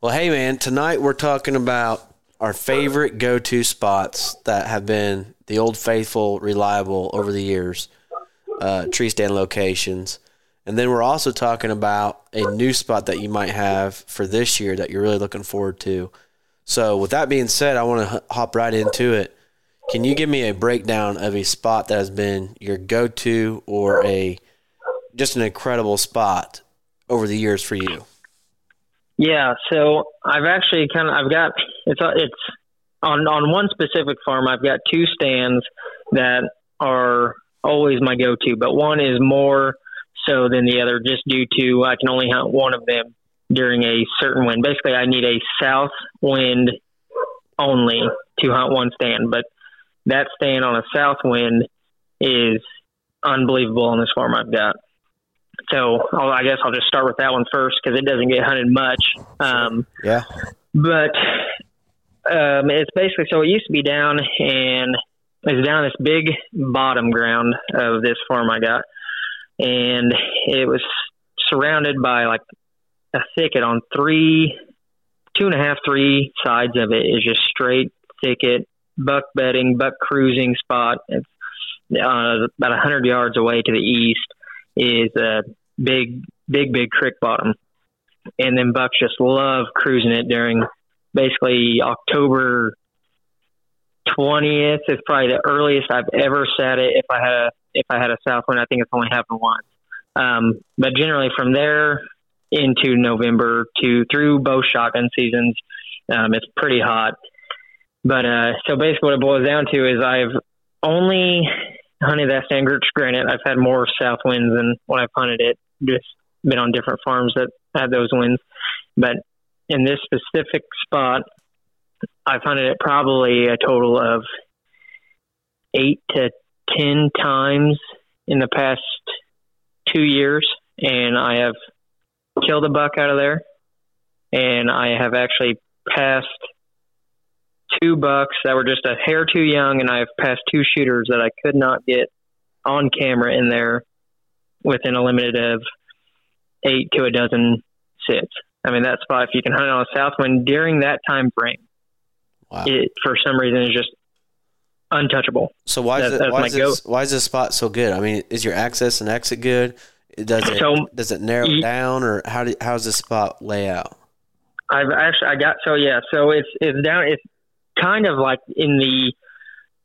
Well, hey man, tonight we're talking about our favorite go-to spots that have been the old faithful, reliable over the years, uh, tree stand locations. And then we're also talking about a new spot that you might have for this year that you're really looking forward to. So, with that being said, I want to hop right into it. Can you give me a breakdown of a spot that has been your go-to or a just an incredible spot over the years for you? Yeah, so I've actually kind of I've got it's uh, it's on on one specific farm I've got two stands that are always my go-to, but one is more so than the other just due to I can only hunt one of them during a certain wind. Basically, I need a south wind only to hunt one stand, but that stand on a south wind is unbelievable on this farm I've got. So I'll, I guess I'll just start with that one first because it doesn't get hunted much. Um, yeah. But um, it's basically so it used to be down and it's down this big bottom ground of this farm I got, and it was surrounded by like a thicket on three, two and a half, three sides of it is just straight thicket, buck bedding, buck cruising spot. It's uh, about a hundred yards away to the east is a big, big, big creek bottom, and then bucks just love cruising it during basically October twentieth is probably the earliest I've ever sat it. If I had a if I had a south wind, I think it's only happened once. Um, but generally from there into November to through both shotgun seasons, um, it's pretty hot. But uh, so basically, what it boils down to is I've only hunted that stand granite. I've had more south winds than when I've hunted it. Just been on different farms that had those winds, but in this specific spot, I've hunted it probably a total of eight to ten times in the past two years, and I have killed a buck out of there, and I have actually passed two bucks that were just a hair too young, and I've passed two shooters that I could not get on camera in there within a limited of eight to a dozen sits. I mean, that spot, if you can hunt on a south wind during that time frame, Wow. it for some reason is just untouchable. So why is That- it why is this, why is this spot so good? I mean, is your access and exit good? Does it So- does it narrow Ye- down or how do, how's this spot lay out? I've actually I got so yeah, so it's it's down it's kind of like in the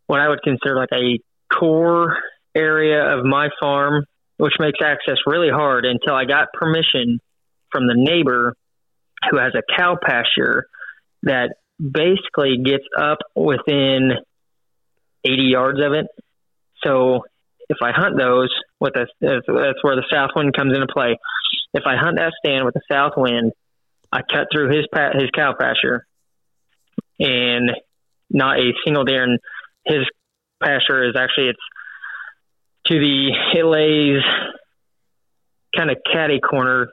what I would consider like a core area of my farm, which makes access really hard until I got permission from the neighbor who has a cow pasture that basically gets up within 80 yards of it. So if I hunt those with a, that's where the south wind comes into play. If I hunt that stand with the south wind, I cut through his his cow pasture, and not a single deer. And his pasture is actually it's to the it lays kind of catty corner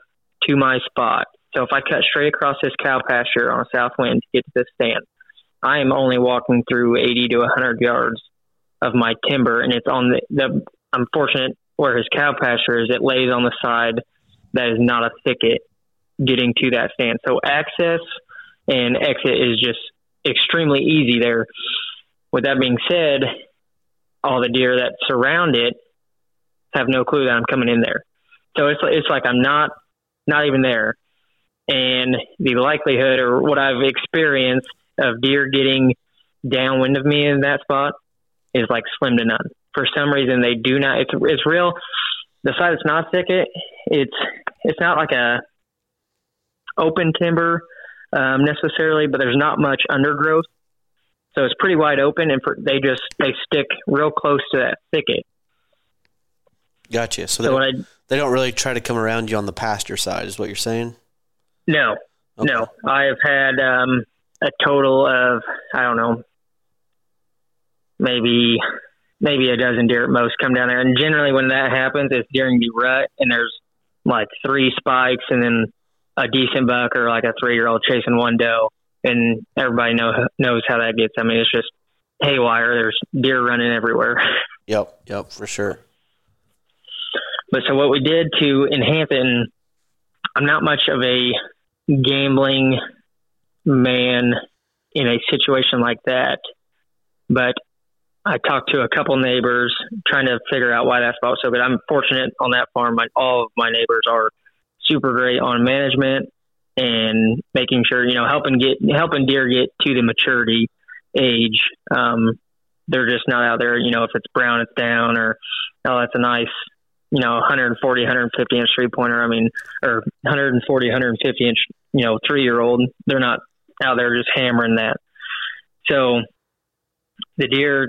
to my spot. So if I cut straight across this cow pasture on a south wind to get to this stand, I am only walking through 80 to 100 yards of my timber, and it's on the. the I'm fortunate where his cow pasture is. It lays on the side that is not a thicket getting to that stand. So access and exit is just extremely easy there. With that being said, all the deer that surround it have no clue that I'm coming in there. So it's it's like I'm not not even there. And the likelihood or what I've experienced of deer getting downwind of me in that spot is like slim to none. For some reason they do not it's it's real the side that's not thicket, it's it's not like a open timber um, necessarily, but there's not much undergrowth, so it's pretty wide open, and for, they just they stick real close to that thicket. Gotcha. So they, So when I they don't really try to come around you on the pasture side, is what you're saying? no Okay. no I have had um, a total of I don't know maybe maybe a dozen deer at most come down there, and generally when that happens, it's during the rut, and there's like three spikes, and then a decent buck or like a three year old chasing one doe, and everybody know knows how that gets. I mean, it's just haywire. There's deer running everywhere. <laughs> Yep. Yep. For sure. But so what we did to enhance it, and I'm not much of a gambling man in a situation like that, but I talked to a couple neighbors trying to figure out why that spot was so good. I'm fortunate on that farm. My, all of my neighbors are super great on management and making sure you know helping get helping deer get to the maturity age. Um, they're just not out there. You know, if it's brown, it's down, or oh, that's a nice you know 140 150 inch three pointer i mean or 140 150 inch you know three year old they're not out there just hammering that so the deer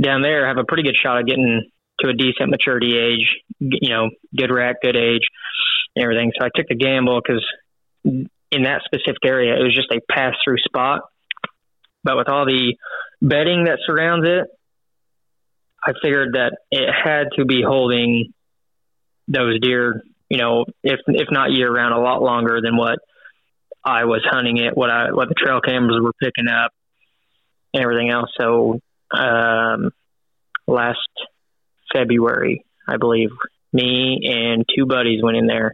down there have a pretty good shot of getting to a decent maturity age you know good rack good age and everything. So i took the gamble because in that specific area it was just a pass through spot. But with all the bedding that surrounds it I figured that it had to be holding those deer, you know, if if not year round, a lot longer than what I was hunting it, what I what the trail cameras were picking up, and everything else. So um, last February, I believe, me and two buddies went in there,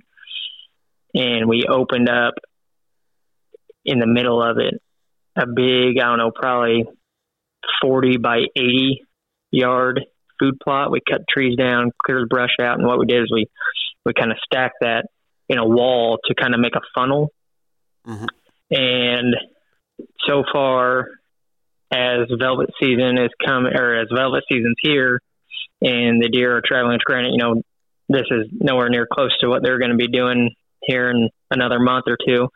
and we opened up in the middle of it a big, I don't know, probably forty by eighty yard food plot. We cut trees down, cleared the brush out, and what we did is we we kind of stacked that in a wall to kind of make a funnel. Mhm. And so far, as velvet season is come or as velvet season's here, and the deer are traveling to granite, you know, this is nowhere near close to what they're going to be doing here in another month or two.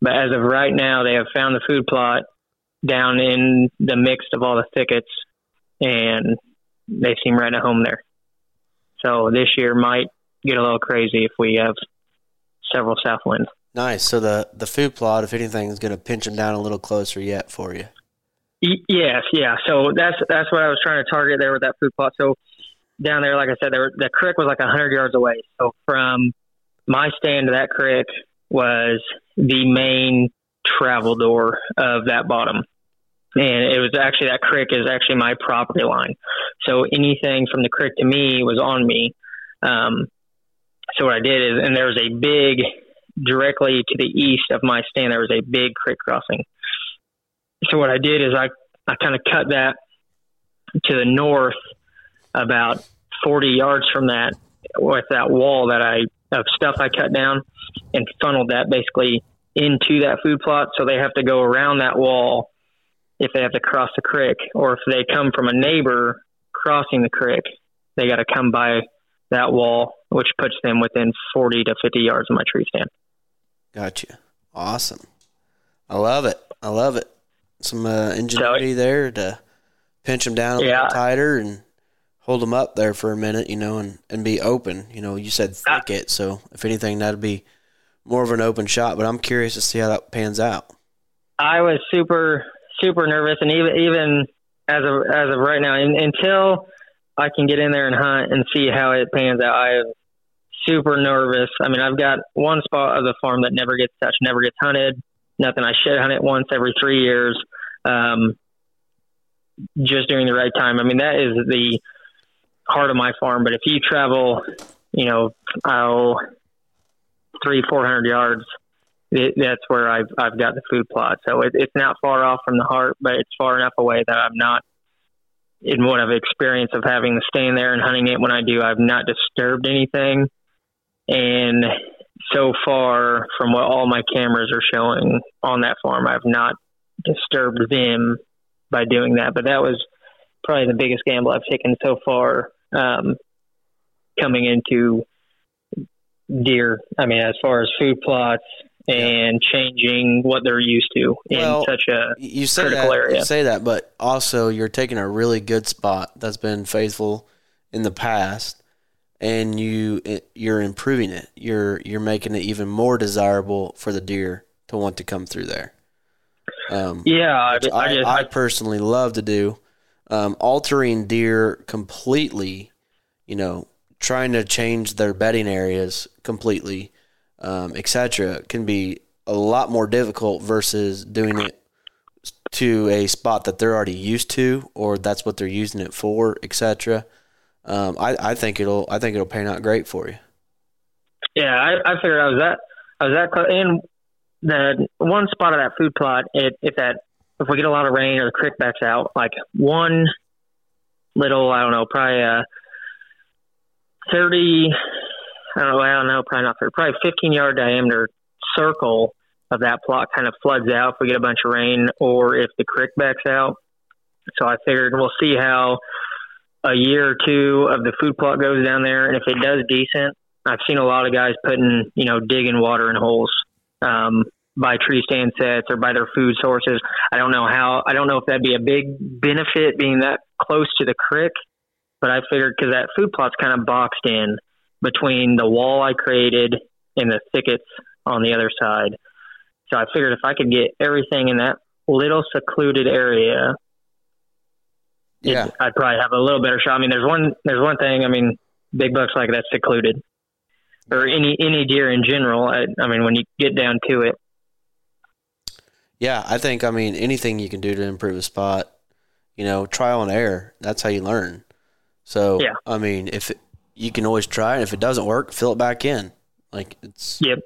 But as of right now, they have found the food plot down in the mix of all the thickets and they seem right at home there. So this year might get a little crazy if we have several south winds. Nice. So the the food plot, if anything, is going to pinch them down a little closer yet for you. Yes, yeah. So that's that's what I was trying to target there with that food plot. So down there, like I said, there, the creek was like hundred yards away. So from my stand to that creek was the main travel door of that bottom. And it was actually that creek is actually my property line. So anything from the creek to me was on me. Um, so what I did is, and there was a big directly to the east of my stand. There was a big creek crossing. So what I did is I I kind of cut that to the north about 40 yards from that with that wall that I of stuff I cut down and funneled that basically into that food plot. So they have to go around that wall if they have to cross the creek, or if they come from a neighbor crossing the creek, they got to come by that wall, which puts them within 40 to 50 yards of my tree stand. Gotcha. Awesome. I love it. I love it. Some uh, ingenuity so, there to pinch them down a yeah. little tighter and hold them up there for a minute, you know, and, and be open. You know, you said thick it, so if anything, that'd be more of an open shot. But I'm curious to see how that pans out. I was super super nervous, and even even as of as of right now, in, until I can get in there and hunt and see how it pans out, I am super nervous. I mean, I've got one spot of the farm that never gets touched, never gets hunted. Nothing. I should hunt it once every three years. Um, just during the right time. I mean, that is the heart of my farm. But if you travel, you know, three, four hundred yards, it, that's where I've I've got the food plot. So it, it's not far off from the heart, but it's far enough away that I'm not in what I've experienced of having to stand there and hunting it. When I do, I've not disturbed anything, and so far from what all my cameras are showing on that farm, I've not disturbed them by doing that. But that was probably the biggest gamble I've taken so far um, coming into deer. I mean, as far as food plots and changing what they're used to well, in such a you say critical that, area. You say that, but also you're taking a really good spot that's been faithful in the past, and you you're improving it. You're you're making it even more desirable for the deer to want to come through there. Um, yeah, I, I, I, I, personally love to do um, altering deer completely. You know, trying to change their bedding areas completely um, etc., can be a lot more difficult versus doing it to a spot that they're already used to or that's what they're using it for, etc. Um, I, I think it'll I think it'll pan out great for you. Yeah, I, I figured I was that I was that close. And the one spot of that food plot, it, if that if we get a lot of rain or the creek backs out, like one little I don't know, probably a thirty I don't know, I don't know, probably not, probably 15 yard diameter circle of that plot kind of floods out if we get a bunch of rain or if the creek backs out. So I figured we'll see how a year or two of the food plot goes down there, and if it does decent, I've seen a lot of guys putting, you know, digging water in holes um, by tree stand sets or by their food sources. I don't know how. I don't know if that'd be a big benefit being that close to the creek, but I figured because that food plot's kind of boxed in between the wall I created and the thickets on the other side. So I figured if I could get everything in that little secluded area, yeah, I'd probably have a little better shot. I mean, there's one there's one thing. I mean, big bucks like that secluded, or any any deer in general. I, I mean, when you get down to it. Yeah, I think I mean anything you can do to improve a spot, you know, trial and error. That's how you learn. So yeah. I mean, if you can always try, and if it doesn't work, fill it back in. Like it's yep.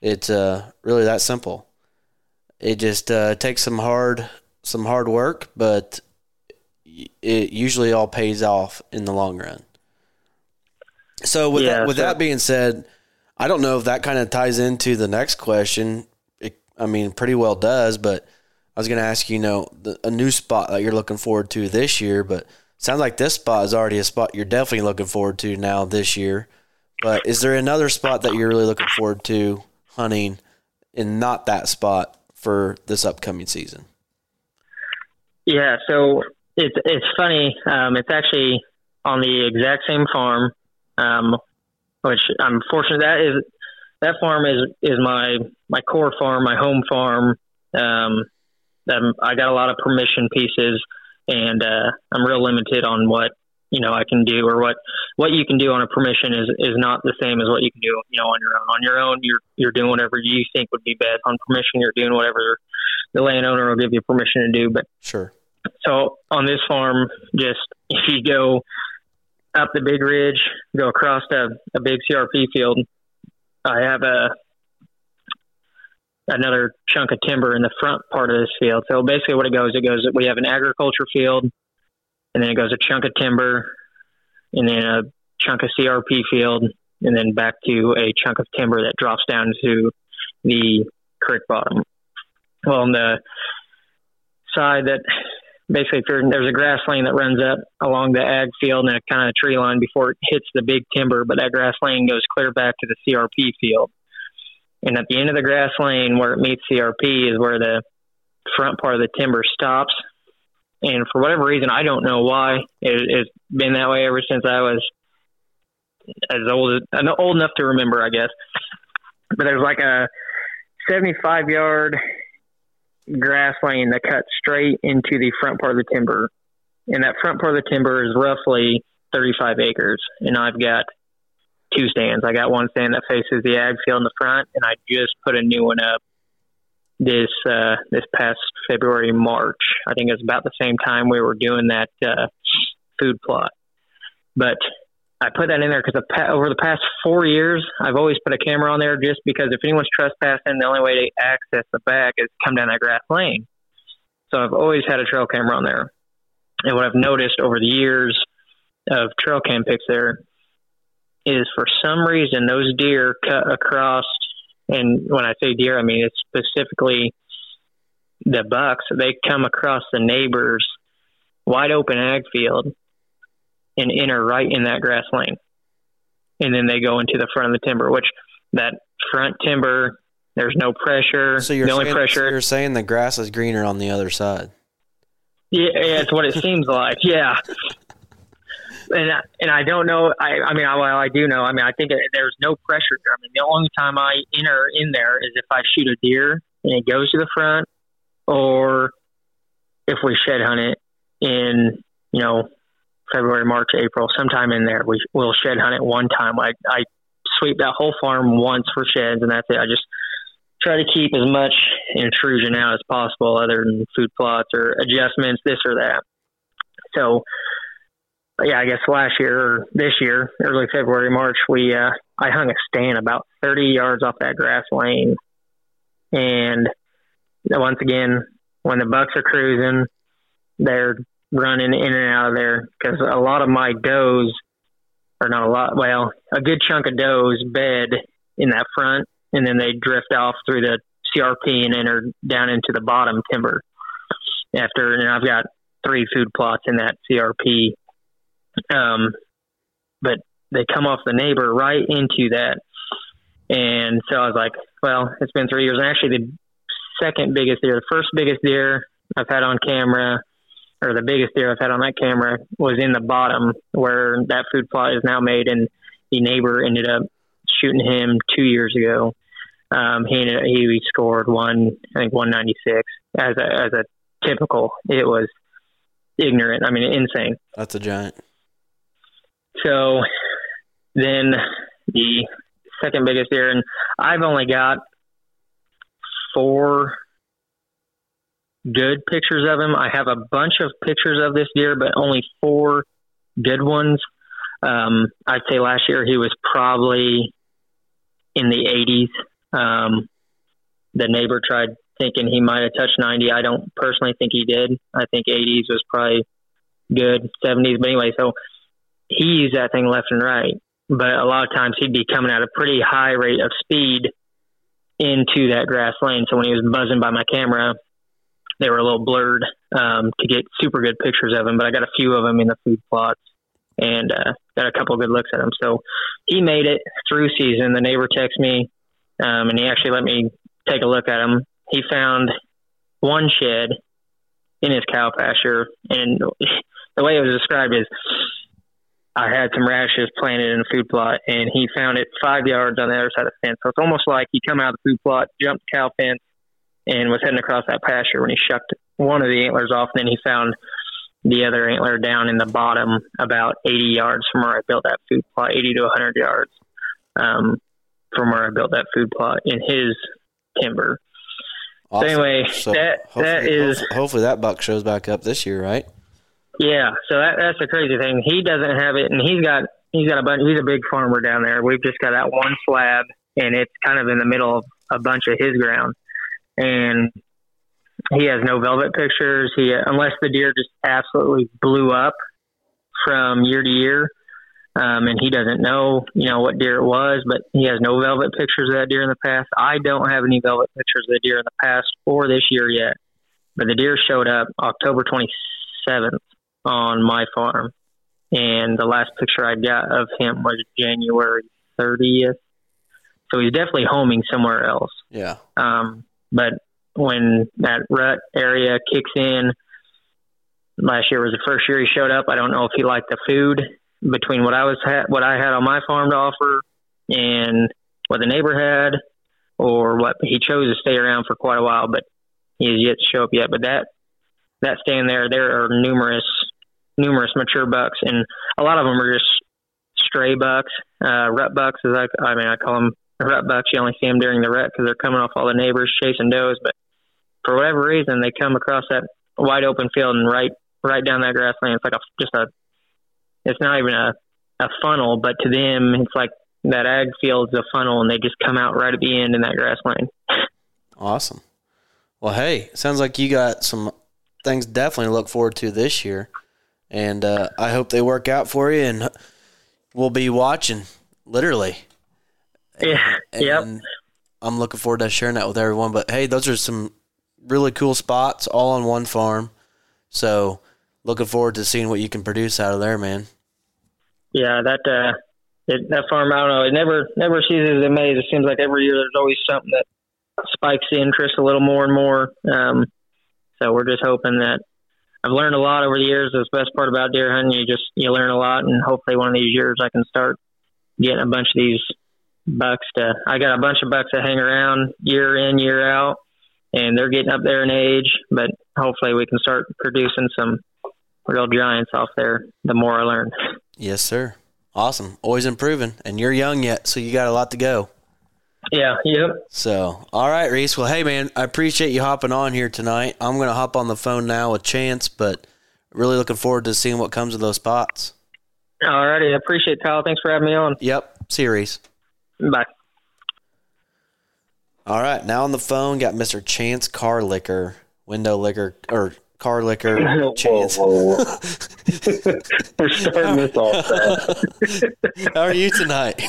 It's uh, really that simple. It just uh, takes some hard some hard work, but it usually all pays off in the long run. So with yeah, that, with so. that being said, I don't know if that kind of ties into the next question. I mean, pretty well does, but I was going to ask you, you know, the, a new spot that you're looking forward to this year, but sounds like this spot is already a spot you're definitely looking forward to now this year. But is there another spot that you're really looking forward to hunting and not that spot for this upcoming season? Yeah, so it's it's funny. Um, it's actually on the exact same farm, um, which I'm fortunate that is that farm is is my my core farm, my home farm. Um, I got a lot of permission pieces and uh, I'm real limited on what you know I can do or what what you can do on a permission is is not the same as what you can do you know on your own. On your own, you're you're doing whatever you think would be best. On permission, you're doing whatever the landowner will give you permission to do. But sure. So on this farm, just if you go up the big ridge, go across a, a big CRP field. I have a another chunk of timber in the front part of this field. So basically, what it goes, it goes. We have an agriculture field, and then it goes a chunk of timber, and then a chunk of CRP field, and then back to a chunk of timber that drops down to the creek bottom. Well, on the side that basically there's a grass lane that runs up along the ag field and a kind of tree line before it hits the big timber, but that grass lane goes clear back to the CRP field. And at the end of the grass lane where it meets CRP is where the front part of the timber stops. And for whatever reason, I don't know why it, it's been that way ever since I was as old as old enough to remember, I guess. But there's like a 75 yard grass lane that cuts straight into the front part of the timber. And that front part of the timber is roughly 35 acres. And I've got two stands. I got one stand that faces the ag field in the front, and I just put a new one up this uh, this past February March. I think it's about the same time we were doing that uh, food plot. But I put that in there because over the past four years, I've always put a camera on there just because if anyone's trespassing, the only way to access the back is come down that grass lane. So I've always had a trail camera on there. And what I've noticed over the years of trail cam pics there is for some reason those deer cut across, and when I say deer, I mean it's specifically the bucks. They come across the neighbor's wide open ag field and enter right in that grass lane. And then they go into the front of the timber, which that front timber, there's no pressure. So you're, the saying, only pressure. So you're saying the grass is greener on the other side. Yeah, it's what it seems like. Yeah. <laughs> And I, and I don't know. I I mean, I, well, I do know. I mean, I think there's no pressure there. I mean, the only time I enter in there is if I shoot a deer and it goes to the front, or if we shed hunt it in you know February, March, April, sometime in there. We will shed hunt it one time. I I sweep that whole farm once for sheds, and that's it. I just try to keep as much intrusion out as possible, other than food plots or adjustments, this or that. So, yeah, I guess last year or this year, early February, March, we uh, I hung a stand about 30 yards off that grass lane, and once again, when the bucks are cruising, they're running in and out of there because a lot of my does, or not a lot, well, a good chunk of does bed in that front, and then they drift off through the CRP and enter down into the bottom timber. After, and I've got three food plots in that CRP, um, but they come off the neighbor right into that. And so I was like, well, it's been three years. And actually, the second biggest deer, the first biggest deer I've had on camera or the biggest deer I've had on that camera was in the bottom where that food plot is now made, and the neighbor ended up shooting him two years ago. Um, he ended, he scored one, I think 196 as a as a typical. It was ignorant. I mean, insane. That's a giant. So then the second biggest deer, and I've only got four good pictures of him. I have a bunch of pictures of this deer, but only four good ones. Um, I'd say last year he was probably in the 80s. Um, the neighbor tried thinking he might have touched 90. I don't personally think he did. I think 80s was probably good, 70s. But anyway, so he used that thing left and right. But a lot of times he'd be coming at a pretty high rate of speed into that grass lane. So when he was buzzing by my camera, they were a little blurred um, to get super good pictures of him, but I got a few of them in the food plots and uh, got a couple good looks at him. So he made it through season. The neighbor texted me, um, and he actually let me take a look at him. He found one shed in his cow pasture, and <laughs> the way it was described is I had some radishes planted in a food plot, and he found it five yards on the other side of the fence. So it's almost like he come out of the food plot, jumped the cow fence, and was heading across that pasture when he shucked one of the antlers off. And then he found the other antler down in the bottom, about 80 yards from where I built that food plot, 80 to 100 yards um, from where I built that food plot in his timber. Awesome. So anyway, so that that is hopefully, hopefully that buck shows back up this year, right? Yeah, so that, that's the crazy thing. He doesn't have it, and he's got he's got a bunch. He's a big farmer down there. We've just got that one slab, and it's kind of in the middle of a bunch of his ground, and he has no velvet pictures. He unless the deer just absolutely blew up from year to year, um, and he doesn't know you know what deer it was, but he has no velvet pictures of that deer in the past. I don't have any velvet pictures of the deer in the past or this year yet, but the deer showed up October 27th on my farm, and the last picture I got of him was January 30th. So he's definitely homing somewhere else. Yeah. Um, but when that rut area kicks in, last year was the first year he showed up. I don't know if he liked the food between what I was ha- what I had on my farm to offer and what the neighbor had, or what he chose to stay around for quite a while, but he has yet to show up yet. But that that stand there, there are numerous numerous mature bucks, and a lot of them are just stray bucks, uh, rut bucks. As I, I mean, I call them rut bucks. You only see them during the rut because they're coming off all the neighbors chasing does. But for whatever reason, they come across that wide open field and right right down that grassland. It's like a just a. It's not even a a funnel, but to them, it's like that ag field's a funnel, and they just come out right at the end in that grassland. Awesome. Well, hey, sounds like you got some things definitely to look forward to this year, and uh, I hope they work out for you, and we'll be watching literally. Yeah. And yep. I'm looking forward to sharing that with everyone. But hey, those are some really cool spots all on one farm. So looking forward to seeing what you can produce out of there, man. Yeah, that uh, it, that farm, I don't know, it never never ceases to amaze. It seems like every year there's always something that spikes the interest a little more and more. Um, so we're just hoping that I've learned a lot over the years. That's the best part about deer hunting. You just you learn a lot, and hopefully one of these years I can start getting a bunch of these bucks to. I got a bunch of bucks that hang around year in year out, and they're getting up there in age. But hopefully we can start producing some real giants off there. The more I learn. Yes, sir. Awesome. Always improving, and you're young yet, so you got a lot to go. Yeah. Yep. So, all right, Reese. Well, hey, man, I appreciate you hopping on here tonight. I'm going to hop on the phone now with Chance, but really looking forward to seeing what comes of those spots. All righty. I appreciate it, Kyle. Thanks for having me on. Yep. See you, Reese. Bye. All right, now on the phone got Mr. Chance Car Liquor, Window Liquor, or Car Liquor <laughs> Chance. Whoa, whoa, whoa. <laughs> We're starting this off fast. How are you tonight?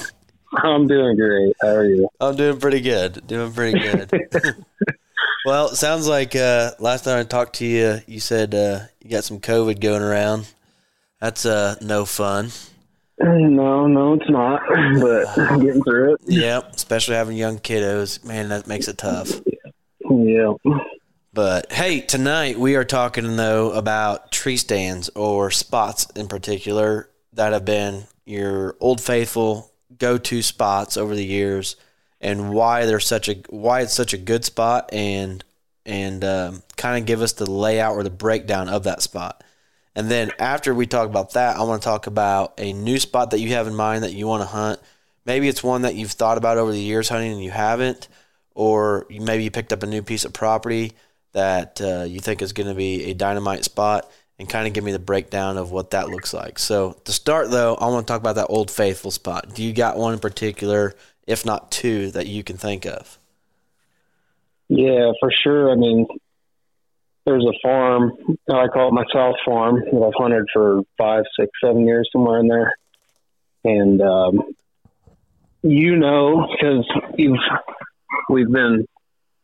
I'm doing great. How are you? I'm doing pretty good. Doing pretty good. <laughs> well, it sounds like uh, last time I talked to you, you said uh, you got some COVID going around. That's uh, no fun. No, no, it's not. <clears throat> But getting through it. Yep, especially having young kiddos. Man, that makes it tough. Yeah. But hey, tonight we are talking though about tree stands or spots in particular that have been your old faithful go-to spots over the years, and why they're such a why it's such a good spot, and and um, kind of give us the layout or the breakdown of that spot. And then after we talk about that, I want to talk about a new spot that you have in mind that you want to hunt. Maybe it's one that you've thought about over the years hunting and you haven't, or maybe you picked up a new piece of property that uh, you think is going to be a dynamite spot, and kind of give me the breakdown of what that looks like. So to start though, I want to talk about that old faithful spot. Do you got one in particular, if not two, that you can think of? Yeah, for sure. I mean, there's a farm. That I call it my South Farm that I've hunted for five, six, seven years, somewhere in there. And um, you know, because you've we've been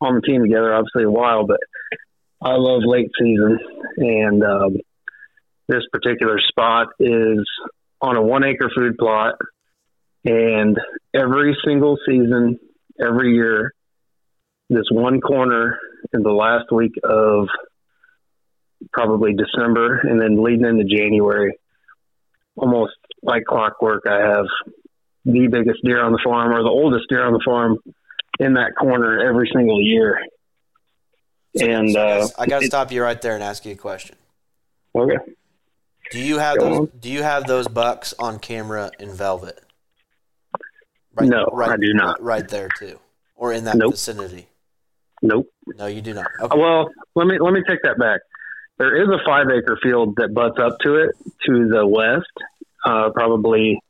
on the team together, obviously a while, but I love late season, and um, this particular spot is on a one acre food plot, and every single season, every year, this one corner in the last week of probably December and then leading into January, almost like clockwork, I have the biggest deer on the farm or the oldest deer on the farm in that corner every single year. And uh, I got to stop you right there and ask you a question. okay, Do you have Go those, on. do you have those bucks on camera in velvet? No, I do not. Right there too, or in that Nope. vicinity. nope. No, you do not. Okay. Well, let me let me take that back. There is a five acre field that butts up to it to the west, uh, probably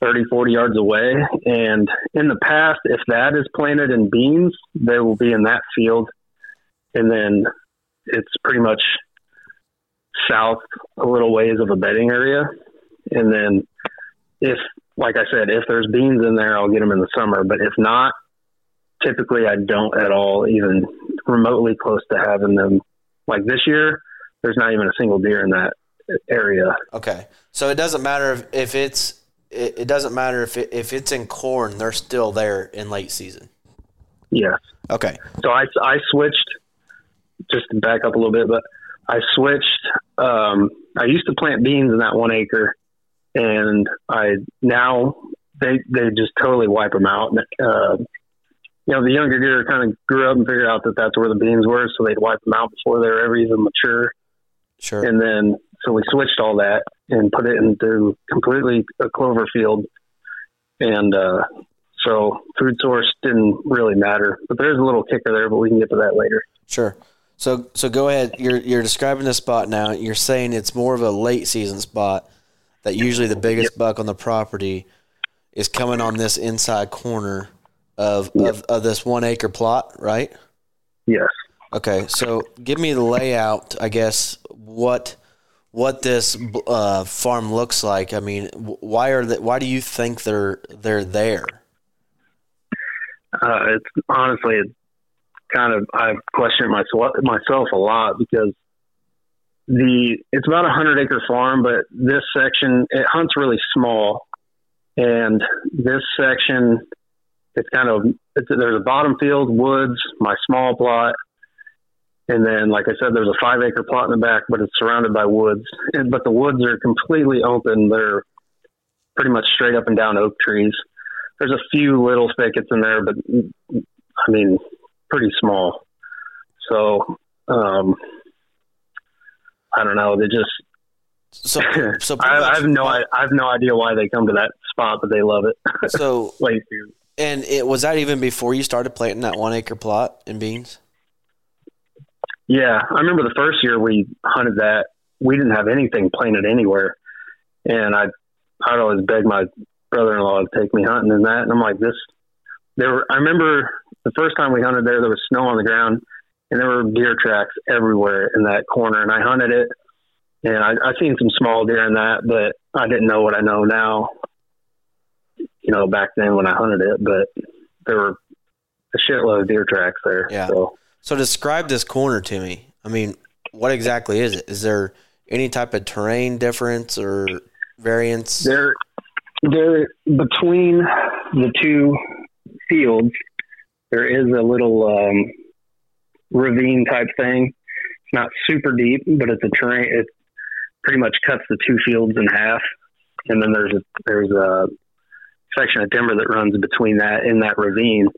30, 40 yards away. And in the past, if that is planted in beans, they will be in that field. And then it's pretty much south a little ways of a bedding area. And then if, like I said, if there's beans in there, I'll get them in the summer. But if not, typically I don't at all, even remotely close to having them. Like this year, there's not even a single deer in that area. Okay, so it doesn't matter if, if it's it, it doesn't matter if it, if it's in corn, they're still there in late season. Yes. Okay. So I I switched just to back up a little bit, but I switched. Um, I used to plant beans in that one acre, and I now they they just totally wipe them out. Uh, you know, the younger deer kind of grew up and figured out that that's where the beans were, so they'd wipe them out before they were ever even mature. Sure. And then, so we switched all that and put it into completely a clover field. And uh, so food source didn't really matter, but there's a little kicker there, but we can get to that later. Sure. So so go ahead. You're you're describing the spot now. You're saying it's more of a late season spot. That usually the biggest yep. buck on the property is coming on this inside corner of, yep. of of this one acre plot, right? Yes. Okay, so give me the layout. I guess what what this uh, farm looks like. I mean, why are they, why do you think they're they're there? Uh, it's honestly it's kind of I've questioned myself myself a lot because the it's about a hundred acre farm, but this section it hunts really small, and this section it's kind of it's, there's a bottom field, woods, my small plot, and then, like I said, there's a five acre plot in the back, but it's surrounded by woods. And, but the woods are completely open. They're pretty much straight up and down oak trees. There's a few little thickets in there, but I mean, pretty small. So, um, I don't know. They just, so, so <laughs> I, I, have no, I, I have no idea why they come to that spot, but they love it. So, <laughs> and it was that even before you started planting that one acre plot in beans? Yeah, I remember the first year we hunted that. We didn't have anything planted anywhere, and I I'd always beg my brother-in-law to take me hunting and that. And I'm like, this. There were. I remember the first time we hunted there, there was snow on the ground, and there were deer tracks everywhere in that corner. And I hunted it, and I, I seen some small deer in that, but I didn't know what I know now. You know, back then when I hunted it, but there were a shitload of deer tracks there. Yeah. So so describe this corner to me. I mean, what exactly is it? Is there any type of terrain difference or variance? There, there between the two fields, there is a little um, ravine type thing. It's not super deep, but it's a terrain. It pretty much cuts the two fields in half, and then there's a there's a section of timber that runs between that in that ravine.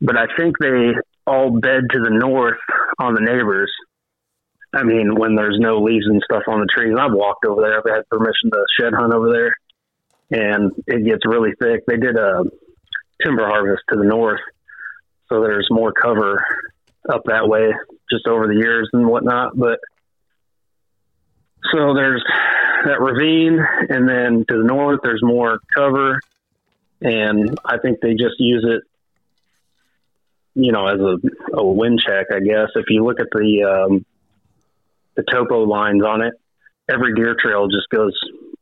But I think they all bed to the north on the neighbors. I mean, when there's no leaves and stuff on the trees, I've walked over there. I've had permission to shed hunt over there, and it gets really thick. They did a timber harvest to the north, so there's more cover up that way just over the years and whatnot. But so there's that ravine, and then to the north, there's more cover, and I think they just use it you know, as a, a wind check, I guess. If you look at the um, the topo lines on it, every deer trail just goes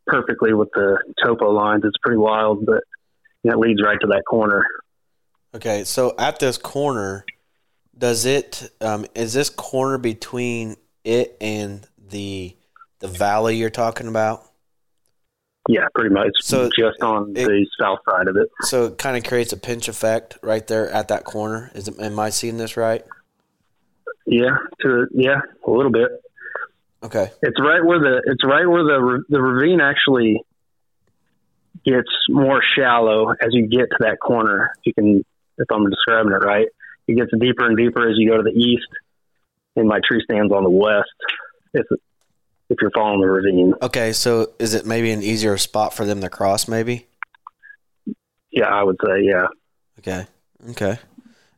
perfectly with the topo lines. It's pretty wild, but it leads right to that corner. Okay, so at this corner, does it um, is this corner between it and the the valley you're talking about? Yeah, pretty much. So just on it, the south side of it. So it kind of creates a pinch effect right there at that corner. Is it? Am I seeing this right? Yeah, to yeah, a little bit. Okay. It's right where the it's right where the the ravine actually gets more shallow as you get to that corner. If You can, if I'm describing it right, it gets deeper and deeper as you go to the east, and my tree stands on the west. It's if you're following the ravine. Okay, so is it maybe an easier spot for them to cross? Maybe. Yeah, I would say yeah. Okay. Okay.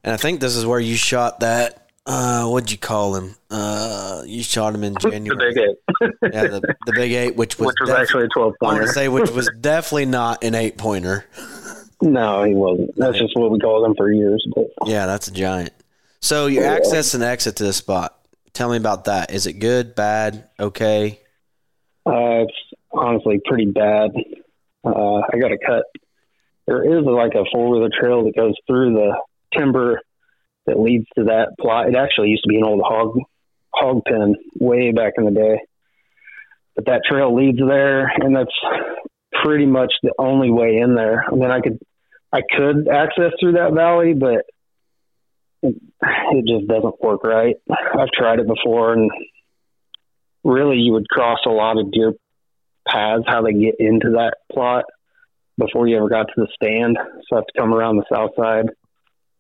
And I think this is where you shot that uh, what'd you call him? Uh, you shot him in January. The big eight, yeah, the, the big eight, which was, which was def- actually a 12 I want pointer. to say which was definitely not an eight pointer. No, he wasn't. That's just what we called him for years. But Yeah, that's a giant. So your Yeah. access and exit to the spot. Tell me about that. Is it good, bad, okay? uh, it's honestly pretty bad. Uh, I got to cut. There is like a four wheeler trail that goes through the timber that leads to that plot. It actually used to be an old hog hog pen way back in the day, but that trail leads there, and that's pretty much the only way in there. I mean, I could I could access through that valley, but it, just doesn't work right. I've tried it before, and really you would cross a lot of deer paths how they get into that plot before you ever got to the stand. So I have to come around the south side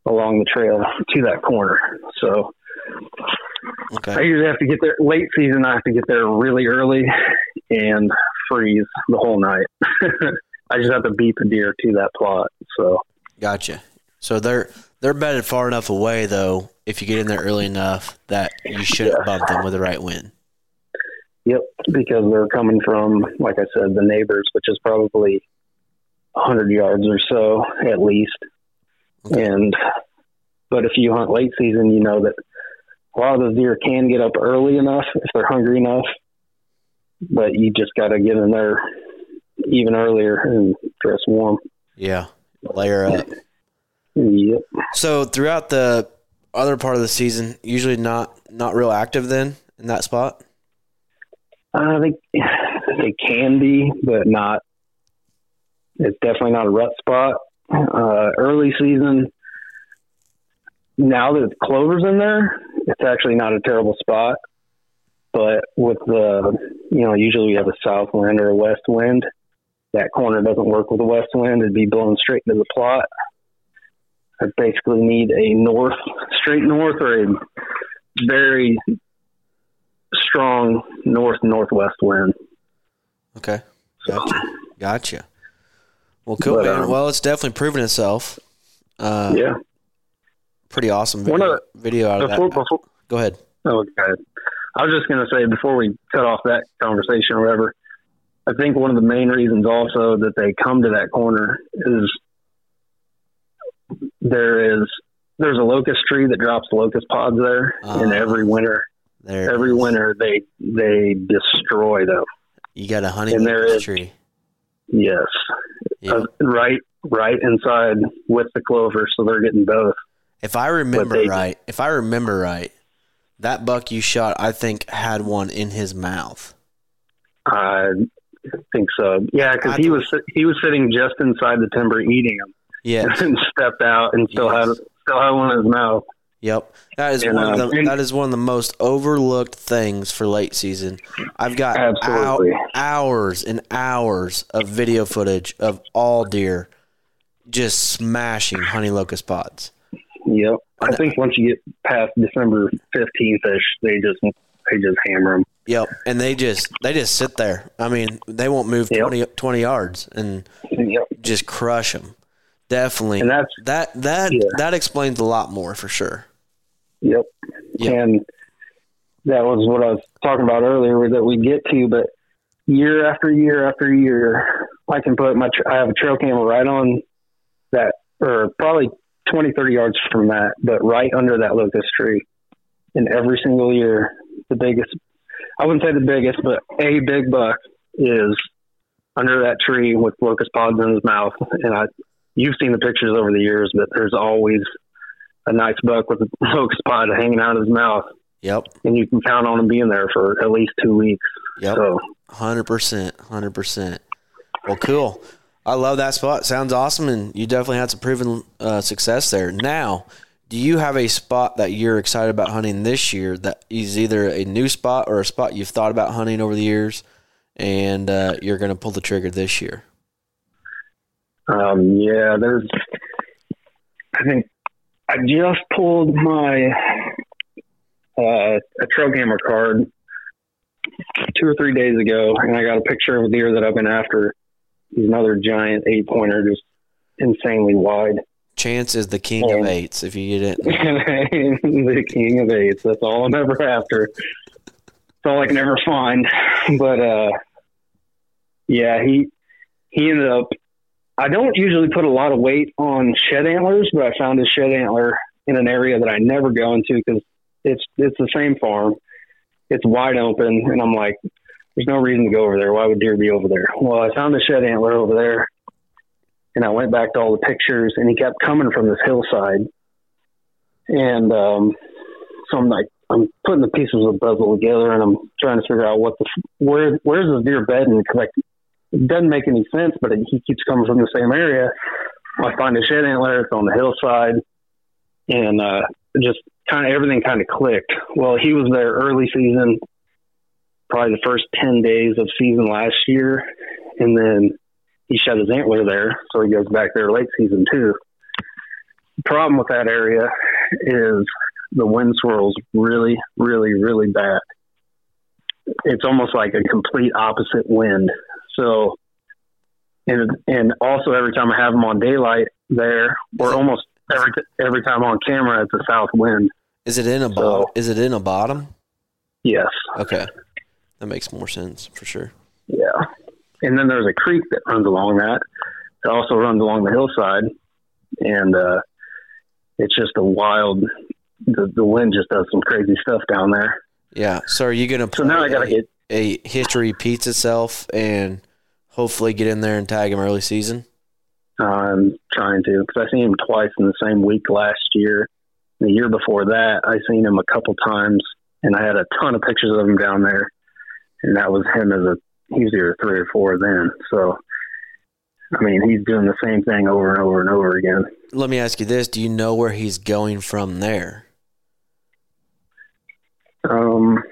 along the trail to that corner. So I usually have to get there late season. I have to get there really early and freeze the whole night. <laughs> I just have to beat the deer to that plot. So Gotcha. So they're they're bedded far enough away though, if you get in there early enough that you shouldn't Yeah. bump them with the right wind. Yep, because they're coming from, like I said, the neighbors, which is probably 100 yards or so at least. Okay. And, but if you hunt late season, you know that a lot of those deer can get up early enough if they're hungry enough, but you just got to get in there even earlier and dress warm. Yeah. Layer up. Yep. So throughout the other part of the season, usually not not real active then in that spot. I think they can be, but not. It's definitely not a rut spot. Uh, early season, now that clover's in there, it's actually not a terrible spot. But with the, you know, usually we have a south wind or a west wind. That corner doesn't work with the west wind. It'd be blowing straight into the plot. I basically need a north, straight north, or a very strong north northwest wind. Okay. So, Gotcha. Gotcha. Well, cool, But, man. um, well, it's definitely proven itself. Uh, yeah. Pretty awesome One video, of video out of Before, that. before, Go ahead. oh, God. I was just going to say before we cut off that conversation or whatever, I think one of the main reasons also that they come to that corner is there is there's a locust tree that drops locust pods there, and Ah. every winter, There. every is. winter they they destroy them. You got a honey And there is- tree. Yes, Yeah. Uh, right, right inside with the clover, so they're getting both. If I remember they- right, if I remember right, that buck you shot, I think, had one in his mouth. I think so. Yeah, because he was he was sitting just inside the timber eating them, Yes. <laughs> and stepped out and still Yes. had still had one in his mouth. Yep. That is And, one of uh, the and- that is one of the most overlooked things for late season. I've got Absolutely. hours and hours of video footage of all deer just smashing honey locust pods. Yep. I think once you get past December fifteenth ish, they just they just hammer them. Yep. And they just they just sit there. I mean, they won't move Yep. 20, 20 yards and Yep. just crush them. Definitely. And that's that that Yeah. that explains a lot more for sure. Yep. Yep. And that was what I was talking about earlier that we get to, but year after year after year, I can put my, I have a trail camera right on that, or probably 20, 30 yards from that, but right under that locust tree. And every single year, the biggest, I wouldn't say the biggest, but a big buck is under that tree with locust pods in his mouth. And I, you've seen the pictures over the years, but there's always a nice buck with a <laughs> locust spot hanging out of his mouth, Yep. and you can count on him being there for at least two weeks. Yep. So Hundred percent, hundred percent. Well, cool. I love that spot. Sounds awesome, and you definitely had some proven uh, success there. Now, do you have a spot that you're excited about hunting this year that is either a new spot or a spot you've thought about hunting over the years, and uh, you're going to pull the trigger this year? Um, yeah, there's. I think I just pulled my uh, a trail camera card two or three days ago, and I got a picture of a deer that I've been after. He's another giant eight pointer, just insanely wide. Chance is the king of Yeah. eights. If you get it, <laughs> the king of eights. That's all I'm ever after. That's all I can ever find. <laughs> But uh, yeah, he he ended up. I don't usually put a lot of weight on shed antlers, but I found a shed antler in an area that I never go into because it's it's the same farm. It's wide open, and I'm like, there's no reason to go over there. Why would deer be over there? Well, I found a shed antler over there, and I went back to all the pictures, and he kept coming from this hillside. And um, so I'm like, I'm putting the pieces of the puzzle together, and I'm trying to figure out what the where where's the deer bedding? Because like, it doesn't make any sense, but he keeps coming from the same area. I find a shed antler. It's on the hillside, and uh, just kind of everything kind of clicked. Well, he was there early season, probably the first ten days of season last year, and then he shut his antler there, so he goes back there late season too. The problem with that area is the wind swirls really, really, really bad. It's almost like a complete opposite wind. So, and and also every time I have them on daylight there, or almost every every time on camera, it's a south wind. is it in a So- bottom? Is it in a bottom? Yes, Okay, that makes more sense for sure. yeah. And then there's a creek that runs along that. It also runs along the hillside, and uh, it's just a wild. The, the wind just does some crazy stuff down there. Yeah. So are you gonna So now I gotta get a history repeats itself and hopefully get in there and tag him early season? I'm trying to because I seen him twice in the same week last year. The year before that, I seen him a couple times, and I had a ton of pictures of him down there. And that was him as a he was either three or four then. So, I mean, he's doing the same thing over and over and over again. Let me ask you this: Do you know where he's going from there? Um,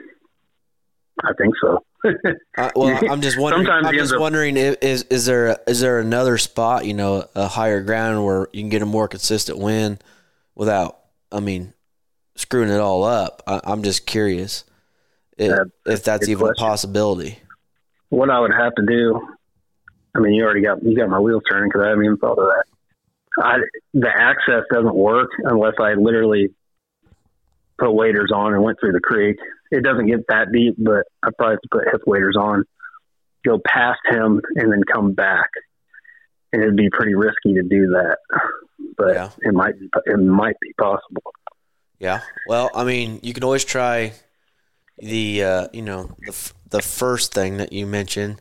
I think so. <laughs> Uh, well, I'm just wondering. Sometimes I'm just up- wondering if, is is there is there another spot, you know, a higher ground where you can get a more consistent win without, I mean, screwing it all up. I, I'm just curious if, That- if that's even a possibility. what I would have to do. I mean, you already got you got my wheels turning because I haven't even thought of that. I, the access doesn't work unless I literally put waders on and went through the creek. It doesn't get that deep, but I probably have to put hip waders on, go past him, and then come back. And it'd be pretty risky to do that, but Yeah. it might be, it might be possible. Yeah. Well, I mean, you can always try the uh, you know the f- the first thing that you mentioned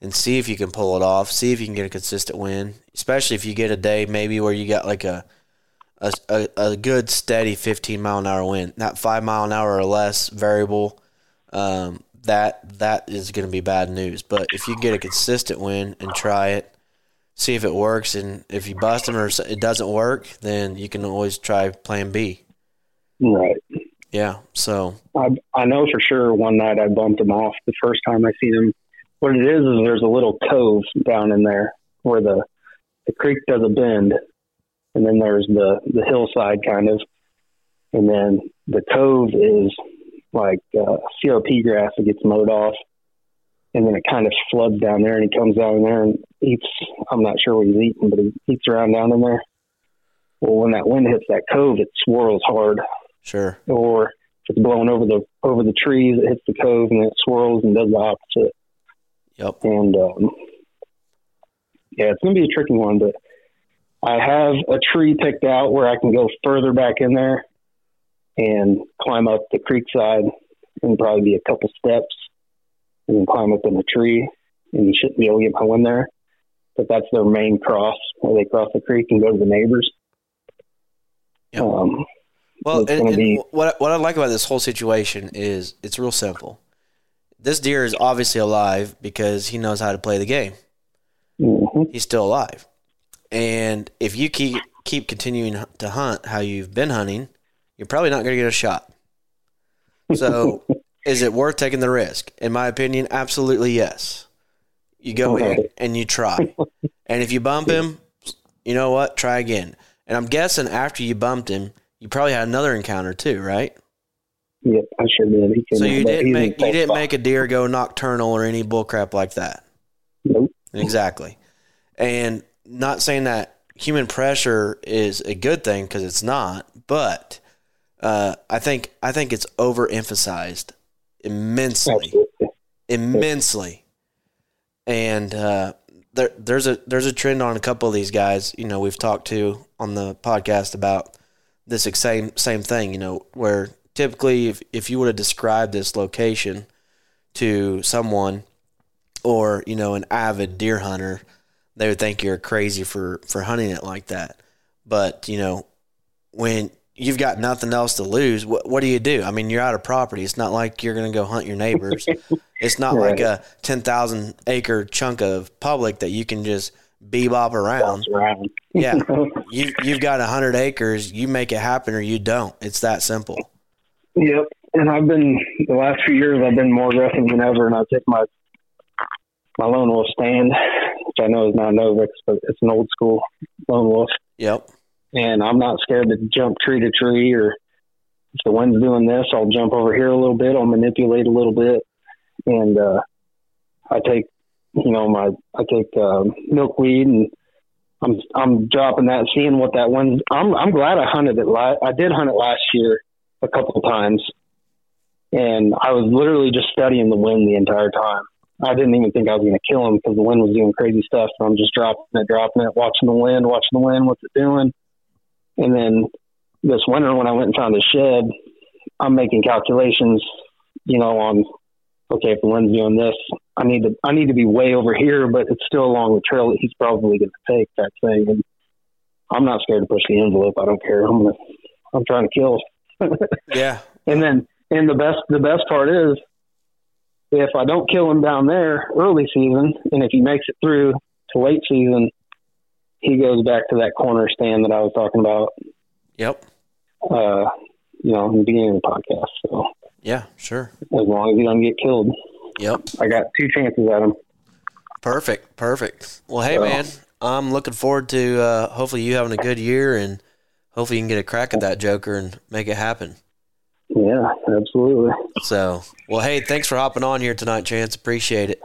and see if you can pull it off. See if you can get a consistent win, especially if you get a day maybe where you got like a a, a, a good steady 15 mile an hour wind, not five mile an hour or less variable. Um, that that is going to be bad news. But if you get a consistent win and try it, see if it works, and if you bust them or it doesn't work, then you can always try Plan B. Right. Yeah. So I I know for sure one night I bumped him off the first time I seen him. What it is is there's a little cove down in there where the the creek does a bend, and then there's the the hillside kind of, and then the cove is like uh, CRP grass that gets mowed off, and then it kind of floods down there, and he comes down there and eats. I'm not sure what he's eating, but he eats around down in there. Well, when that wind hits that cove, it swirls hard sure. or if it's blowing over the over the trees, it hits the cove and it swirls and does the opposite. Yep. And um, yeah, it's gonna be a tricky one, but I have a tree picked out where I can go further back in there and climb up the creek side and probably be a couple steps and then climb up in the tree and you shouldn't be able to get my one there. But that's their main cross where they cross the creek and go to the neighbors. Yep. Um, Well, and, and be- what what I like about this whole situation is it's real simple. This deer is obviously alive because he knows how to play the game. mhm. He's still alive, and if you keep keep continuing to hunt how you've been hunting, you're probably not going to get a shot. So, <laughs> is it worth taking the risk? In my opinion, absolutely yes. You go in and you try, and if you bump him, you know what? Try again. And I'm guessing after you bumped him, you probably had another encounter too, right? Yep, I sure did. So you didn't make you didn't make a deer go nocturnal or any bullcrap like that. Nope. Exactly. And not saying that human pressure is a good thing because it's not, but uh, I think I think it's overemphasized immensely, Absolutely. immensely, and uh, there, there's a there's a trend on a couple of these guys. You know, we've talked to on the podcast about this same same thing. You know, where typically if if you were to describe this location to someone or you know an avid deer hunter, they would think you're crazy for for hunting it like that. But you know, when you've got nothing else to lose, what what do you do? I mean, you're out of property. It's not like you're going to go hunt your neighbors. <laughs> it's not like a ten thousand acre chunk of public that you can just bebop around. Around. Yeah, <laughs> you you've got a hundred acres. You make it happen or you don't. It's that simple. Yep. And I've been the last few years. I've been more aggressive than ever, and I take my my lone wolf stand, which I know is not Novix, but it's an old school lone wolf. Yep. And I'm not scared to jump tree to tree, or if the wind's doing this, I'll jump over here a little bit. I'll manipulate a little bit, and uh, I take, you know, my I take uh, milkweed and. I'm I'm dropping that, seeing what that one. I'm I'm glad I hunted it. La- I did hunt it last year a couple of times, and I was literally just studying the wind the entire time. I didn't even think I was going to kill him because the wind was doing crazy stuff. So I'm just dropping it, dropping it, watching the wind, watching the wind, what's it doing. And then this winter, when I went and found a shed, I'm making calculations, you know, on okay, if the wind's doing this, I need to I need to be way over here, but it's still along the trail that he's probably going to take that thing. And I'm not scared to push the envelope. I don't care. I'm gonna, I'm trying to kill. <laughs> Yeah. And then, and the best, the best part is, if I don't kill him down there early season, and if he makes it through to late season, he goes back to that corner stand that I was talking about. Yep. Uh, you know, in the beginning of the podcast. So Yeah. Sure. as long as he doesn't get killed, Yep. I got two chances at him. Perfect. Perfect. Well, hey, So- man, I'm looking forward to uh, hopefully you having a good year and hopefully you can get a crack at that Joker and make it happen. Yeah, absolutely. So, well, hey, thanks for hopping on here tonight, Chance. Appreciate it.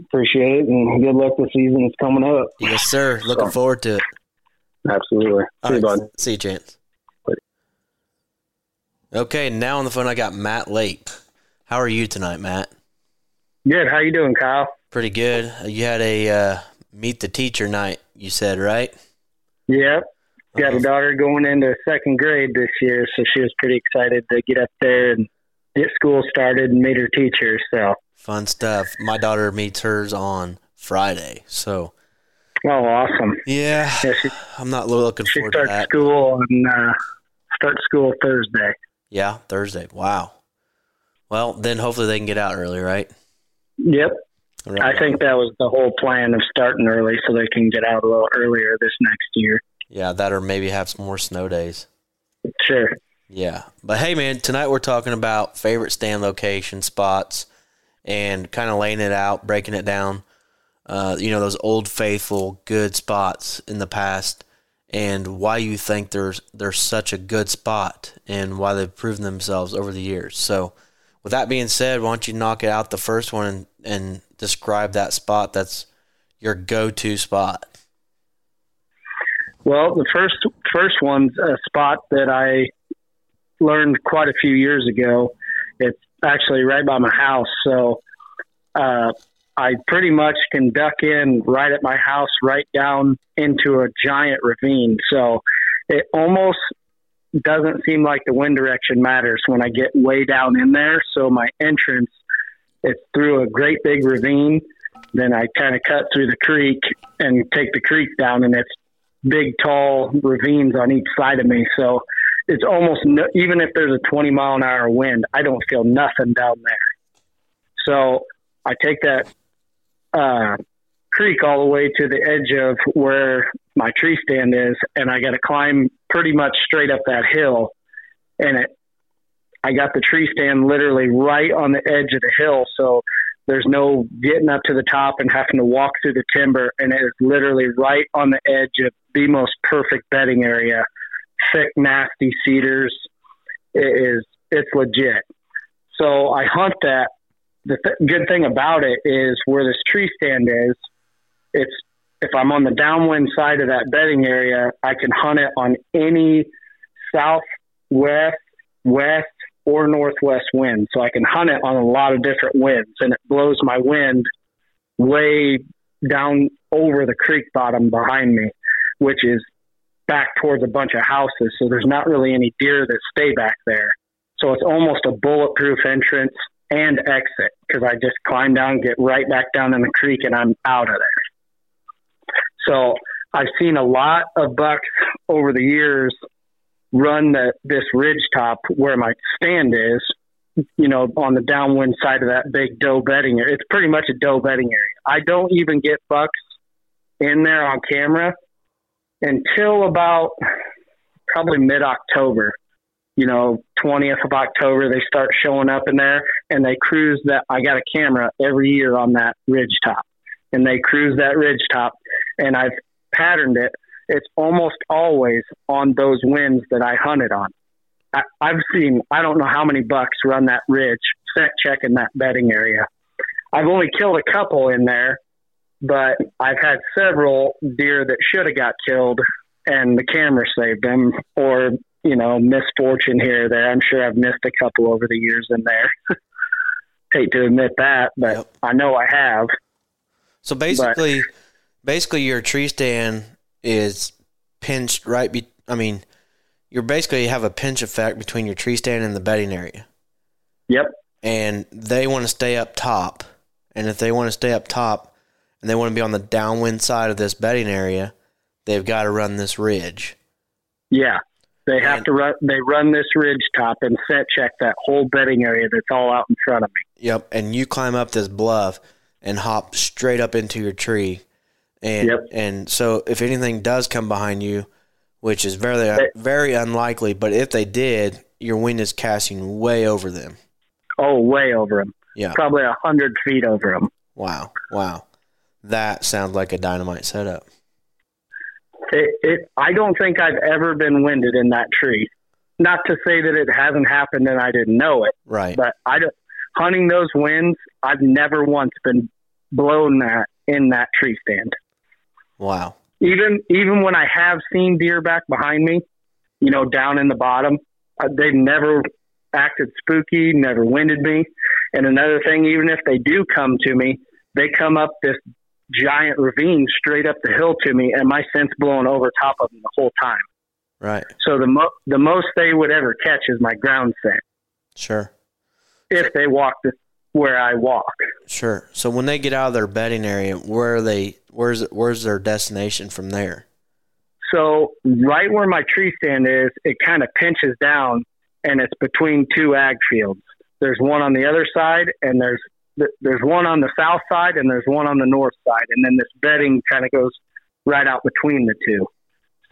Appreciate it, and good luck this season. It's coming up. Yes, sir. Looking forward to it. Absolutely. All See you, right. bud. See you, Chance. Okay, now on the phone I got Matt Lake. How are you tonight, Matt? Good. How you doing, Kyle? Pretty good. You had a uh, meet the teacher night, you said, right? Yep. Got a daughter going into second grade this year, so she was pretty excited to get up there and get school started and meet her teacher. So, Fun stuff. My daughter meets hers on Friday, so oh, awesome! yeah, Yeah, she, I'm not looking she forward to that. school on uh, starts school Thursday. Yeah, Thursday. Wow. Well, then hopefully they can get out early, right? Yep. Right. I think that was the whole plan of starting early so they can get out a little earlier this next year. Yeah, that or maybe have some more snow days. Sure. Yeah. But hey, man, tonight we're talking about favorite stand location spots and kind of laying it out, breaking it down. Uh, you know, those old faithful good spots in the past and why you think there's they're such a good spot and why they've proven themselves over the years. So, with that being said, why don't you knock it out the first one and, and describe that spot that's your go-to spot? Well, the first first one's a spot that I learned quite a few years ago. It's actually right by my house, so uh, I pretty much can duck in right at my house, right down into a giant ravine. So it almost doesn't seem like the wind direction matters when I get way down in there. So my entrance, it's through a great big ravine. Then I kind of cut through the creek and take the creek down, and it's big, tall ravines on each side of me. So it's almost no, even if there's a 20 mile an hour wind, I don't feel nothing down there. So I take that uh, creek all the way to the edge of where my tree stand is, and I got to climb pretty much straight up that hill. And it, I got the tree stand literally right on the edge of the hill, so there's no getting up to the top and having to walk through the timber, and it is literally right on the edge of the most perfect bedding area. Thick, nasty cedars. It is it's legit. So I hunt that. The th- good thing about it is where this tree stand is. It's if I'm on the downwind side of that bedding area, I can hunt it on any south, west, west, or northwest wind. So I can hunt it on a lot of different winds, and it blows my wind way down over the creek bottom behind me, which is back towards a bunch of houses. So there's not really any deer that stay back there. So it's almost a bulletproof entrance and exit because I just climb down, get right back down in the creek, and I'm out of there. So I've seen a lot of bucks over the years run the, this ridge top where my stand is, you know, on the downwind side of that big doe bedding area. It's pretty much a doe bedding area. I don't even get bucks in there on camera until about probably mid October. You know, 20th of October, they start showing up in there and they cruise that. I got a camera every year on that ridge top and they cruise that ridge top and I've patterned it. It's almost always on those winds that I hunted on. I, I've seen, I don't know how many bucks run that ridge, set check in that bedding area. I've only killed a couple in there, but I've had several deer that should have got killed and the camera saved them or, you know, misfortune here or there. I'm sure I've missed a couple over the years in there. <laughs> Hate to admit that, but Yep. I know I have. So basically, basically your tree stand is pinched right. Be, I mean, you're basically have a pinch effect between your tree stand and the bedding area, Yep. and they want to stay up top. And if they want to stay up top, and they want to be on the downwind side of this bedding area, they've got to run this ridge. Yeah. They have And- to run, they run this ridge top and set check that whole bedding area that's all out in front of me. Yep, and you climb up this bluff and hop straight up into your tree, and Yep. and so if anything does come behind you, which is very very unlikely, but if they did, your wind is casting way over them. Oh, way over them. Yeah. Probably a hundred feet over them. Wow, wow, that sounds like a dynamite setup. It, it, I don't think I've ever been winded in that tree. Not to say that it hasn't happened and I didn't know it, Right. but I don't, hunting those winds, I've never once been blown that in that tree stand. Wow. Even even when I have seen deer back behind me, you know, down in the bottom, uh, they've never acted spooky, never winded me. And another thing, even if they do come to me, they come up this giant ravine straight up the hill to me, and my scent's blowing over top of them the whole time. Right. So the mo- the most they would ever catch is my ground scent Sure. if they walk the, where I walk. Sure. So when they get out of their bedding area, where are they? Where's where's their destination from there? So right where my tree stand is, it kind of pinches down, and it's between two ag fields. There's one on the other side, and there's there's one on the south side, and there's one on the north side, and then this bedding kind of goes right out between the two.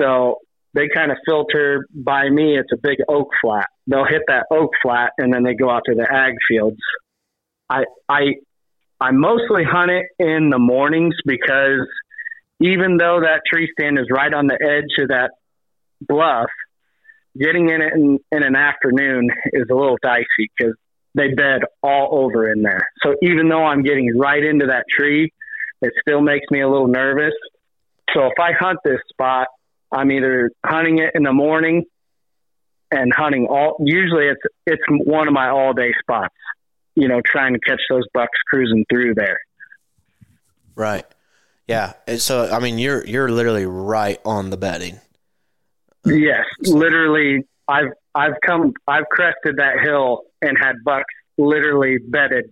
So they kind of filter by me. It's a big oak flat. They'll hit that oak flat, and then they go out to the ag fields. I I I mostly hunt it in the mornings because even though that tree stand is right on the edge of that bluff, getting in it in, in an afternoon is a little dicey because they bed all over in there. So even though I'm getting right into that tree, it still makes me a little nervous. So if I hunt this spot, I'm either hunting it in the morning and hunting all. Usually, it's it's one of my all day spots. You know, trying to catch those bucks cruising through there. Right. Yeah. And so I mean, you're you're literally right on the bedding. Yes, literally. I've I've come I've crested that hill and had bucks literally bedded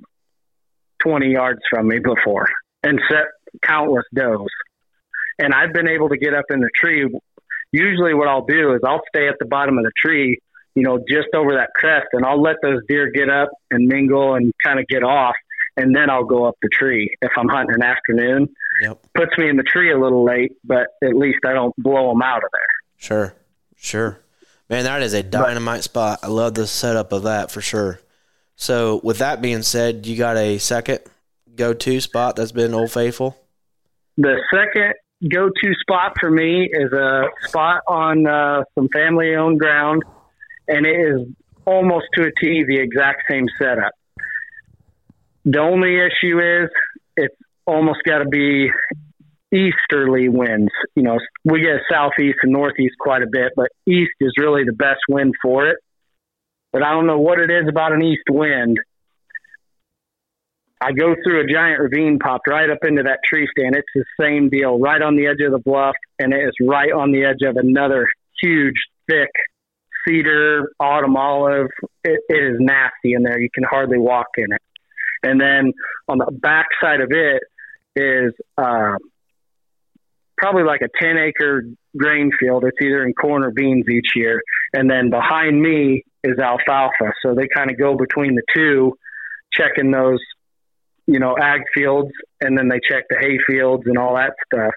twenty yards from me before and set countless does. And I've been able to get up in the tree. Usually, what I'll do is I'll stay at the bottom of the tree, you know, just over that crest, and I'll let those deer get up and mingle and kind of get off, and then I'll go up the tree if I'm hunting an afternoon. Yep. Puts me in the tree a little late, but at least I don't blow them out of there. Sure. Sure. Man, that is a dynamite spot. I love the setup of that for sure. So, with that being said, you got a second go to spot that's been Old Faithful? The second go to spot for me is a spot on uh, some family owned ground, and it is almost to a T the exact same setup. The only issue is it's almost got to be easterly winds. You know, we get southeast and northeast quite a bit, but east is really the best wind for it. But I don't know what it is about an east wind. I go through a giant ravine, popped right up into that tree stand. It's the same deal, right on the edge of the bluff, and it is right on the edge of another huge, thick cedar, autumn olive. It, it is nasty in there. You can hardly walk in it. And then on the back side of it is um, probably like a 10 acre grain field. It's either in corn or beans each year. And then behind me is alfalfa. So they kind of go between the two, checking those, you know, ag fields, and then they check the hay fields and all that stuff.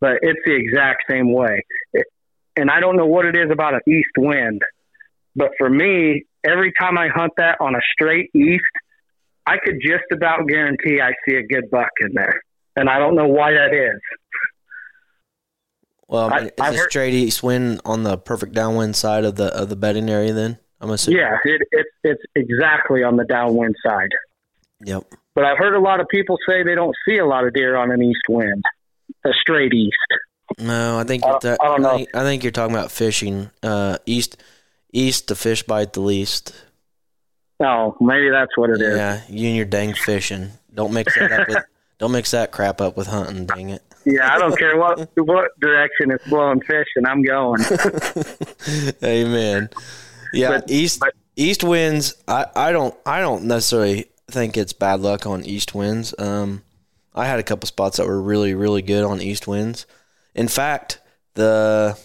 But it's the exact same way. It, and I don't know what it is about an east wind, but for me, every time I hunt that on a straight east, I could just about guarantee I see a good buck in there. And I don't know why that is. Well, I, I- is I've a straight east wind on the perfect downwind side of the of the bedding area? Then I'm assuming. Yeah, it, it, it's exactly on the downwind side. Yep. But I've heard a lot of people say they don't see a lot of deer on an east wind, a straight east. No, I think I- you're ta- I don't know. think, I think you're talking about fishing. Uh, east, east, the fish bite the least. Oh, maybe that's what it is. Yeah, you and your dang fishing. Don't mix that up with. <laughs> Don't mix that crap up with hunting. Dang it. Yeah, I don't care what what direction it's blowing fish, and I'm going. <laughs> Amen. Yeah, But- east but- east winds. I, I don't I don't necessarily think it's bad luck on east winds. Um, I had a couple spots that were really really good on east winds. In fact, the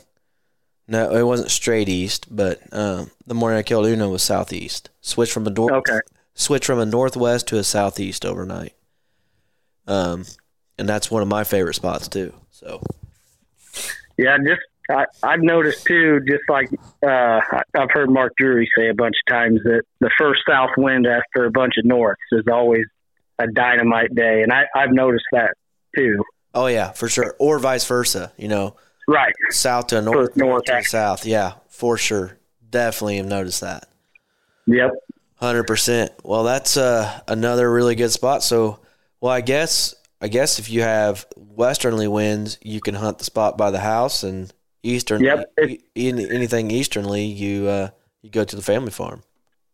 no, it wasn't straight east, but um, the morning I killed Uno was southeast. Switch from a north Okay. switch from a northwest to a southeast overnight. Um, and that's one of my favorite spots too. So Yeah, just I, I've noticed too. Just like uh, I've heard Mark Drury say a bunch of times that the first south wind after a bunch of norths is always a dynamite day, and I, I've noticed that too. Oh yeah, for sure. Or vice versa. You know, Right. south to north, First north to south. Yeah, for sure. Definitely have noticed that. Yep. Hundred percent. Well, that's uh, another really good spot. So, well, I guess I guess if you have westerly winds, you can hunt the spot by the house, and eastern. Yep, e- anything easternly, you uh, you go to the family farm.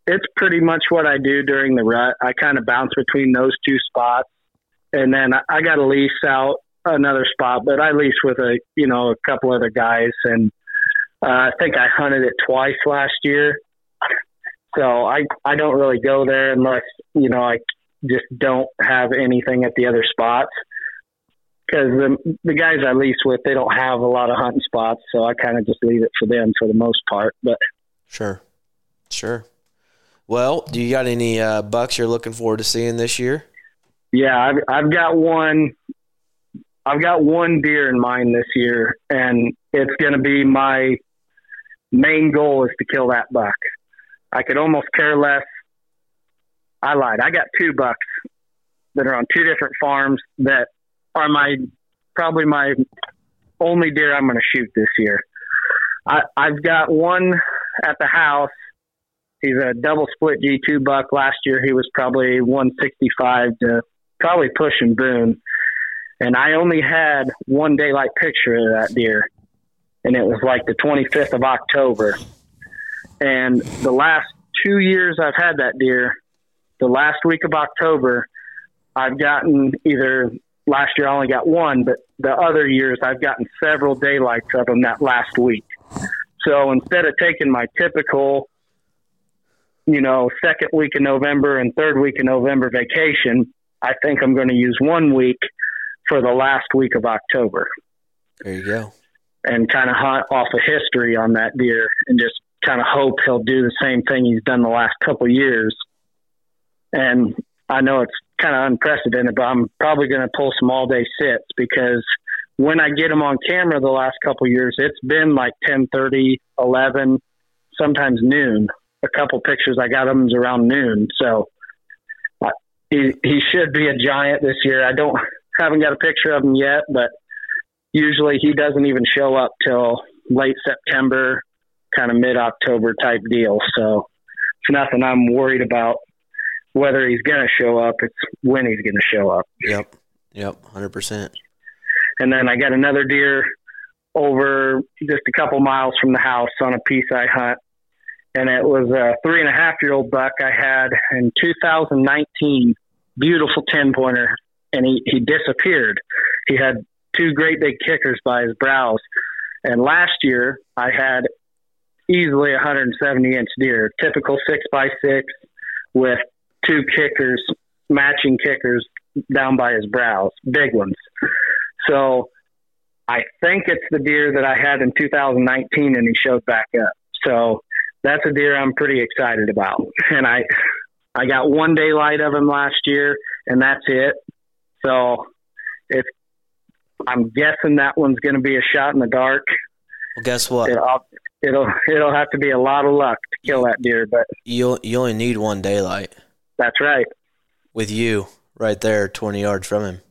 It's pretty much what I do during the rut. I kind of bounce between those two spots, and then I, I got a lease out another spot, but I lease with a you know a couple other guys, and uh, I think I hunted it twice last year. So I I don't really go there unless you know I just don't have anything at the other spots because the the guys I lease with they don't have a lot of hunting spots, so I kind of just leave it for them for the most part. But Sure, sure. Well, do you got any uh, bucks you're looking forward to seeing this year? Yeah, I've I've got one. I've got one deer in mind this year, and it's going to be my main goal is to kill that buck. I could almost care less. I lied. I got two bucks that are on two different farms that are my probably my only deer I'm going to shoot this year. I, I've got one at the house. He's a double split G2 buck. Last year he was probably 165 to probably pushing Boone. And I only had one daylight picture of that deer. And it was like the 25th of October. And the last two years I've had that deer, the last week of October, I've gotten either last year I only got one, but the other years I've gotten several daylights of them that last week. So instead of taking my typical, you know, second week of November and third week of November vacation, I think I'm going to use one week for the last week of October There you go. and kind of hunt off of history on that deer and just kind of hope he'll do the same thing he's done the last couple years. And I know it's kind of unprecedented, but I'm probably going to pull some all day sits because when I get him on camera the last couple years, it's been like 10:30, 11, sometimes noon. A couple pictures I got him is around noon, so uh, he he should be a giant this year. I don't haven't got a picture of him yet, but usually he doesn't even show up till late September, kind of mid October type deal. So it's nothing I'm worried about whether he's going to show up. It's when he's going to show up. Yep. Yep. Hundred percent. and then I got another deer over just a couple miles from the house on a piece I hunt, and it was a three and a half year old buck I had in 2019. Beautiful ten pointer, and he he disappeared. He had two great big kickers by his brows, and last year I had easily 170 inch deer, typical six by six with two kickers, matching kickers down by his brows, big ones. So I think it's the deer that I had in 2019 and he showed back up. So that's a deer I'm pretty excited about. And I, I got one daylight of him last year and that's it. So if I'm guessing that one's going to be a shot in the dark. Well, guess what? It'll, it'll, it'll have to be a lot of luck to kill that deer, but you you only need one daylight that's right. with you right there, twenty yards from him.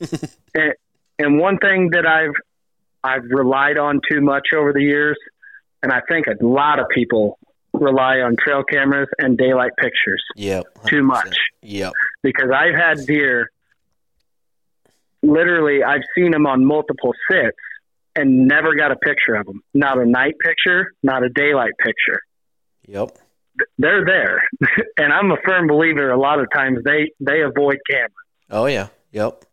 <laughs> and, and one thing that I've I've relied on too much over the years, and I think a lot of people rely on trail cameras and daylight pictures Yep. too 100%. much Yep. because I've had deer. Literally, I've seen them on multiple sits and never got a picture of them. Not a night picture, not a daylight picture. Yep. They're there, <laughs> and I'm a firm believer. A lot of times they they avoid cameras. Oh yeah. Yep.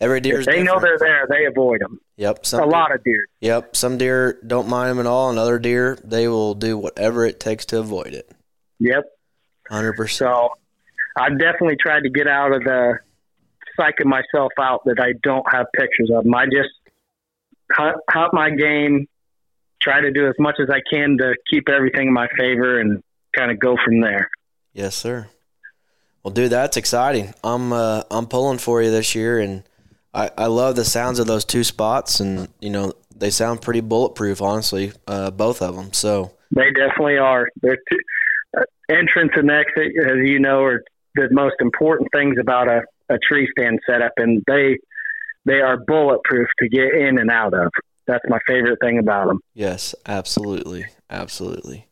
Every deer they know they're there, they avoid them. Yep. Some A deer- lot of deer. Yep. Some deer don't mind them at all, and other deer they will do whatever it takes to avoid it. Yep. Hundred percent. So I've definitely tried to get out of the psyching myself out that I don't have pictures of them. I just hunt my game, try to do as much as I can to keep everything in my favor and kind of go from there. Yes, sir. Well, dude, that's exciting. I'm uh, I'm pulling for you this year, and I, I love the sounds of those two spots, and you know they sound pretty bulletproof, honestly, uh, both of them. So They definitely are. They're two, uh, entrance and exit, as you know, are the most important things about a, a tree stand setup, and they they are bulletproof to get in and out of. That's my favorite thing about them. yes, absolutely, absolutely.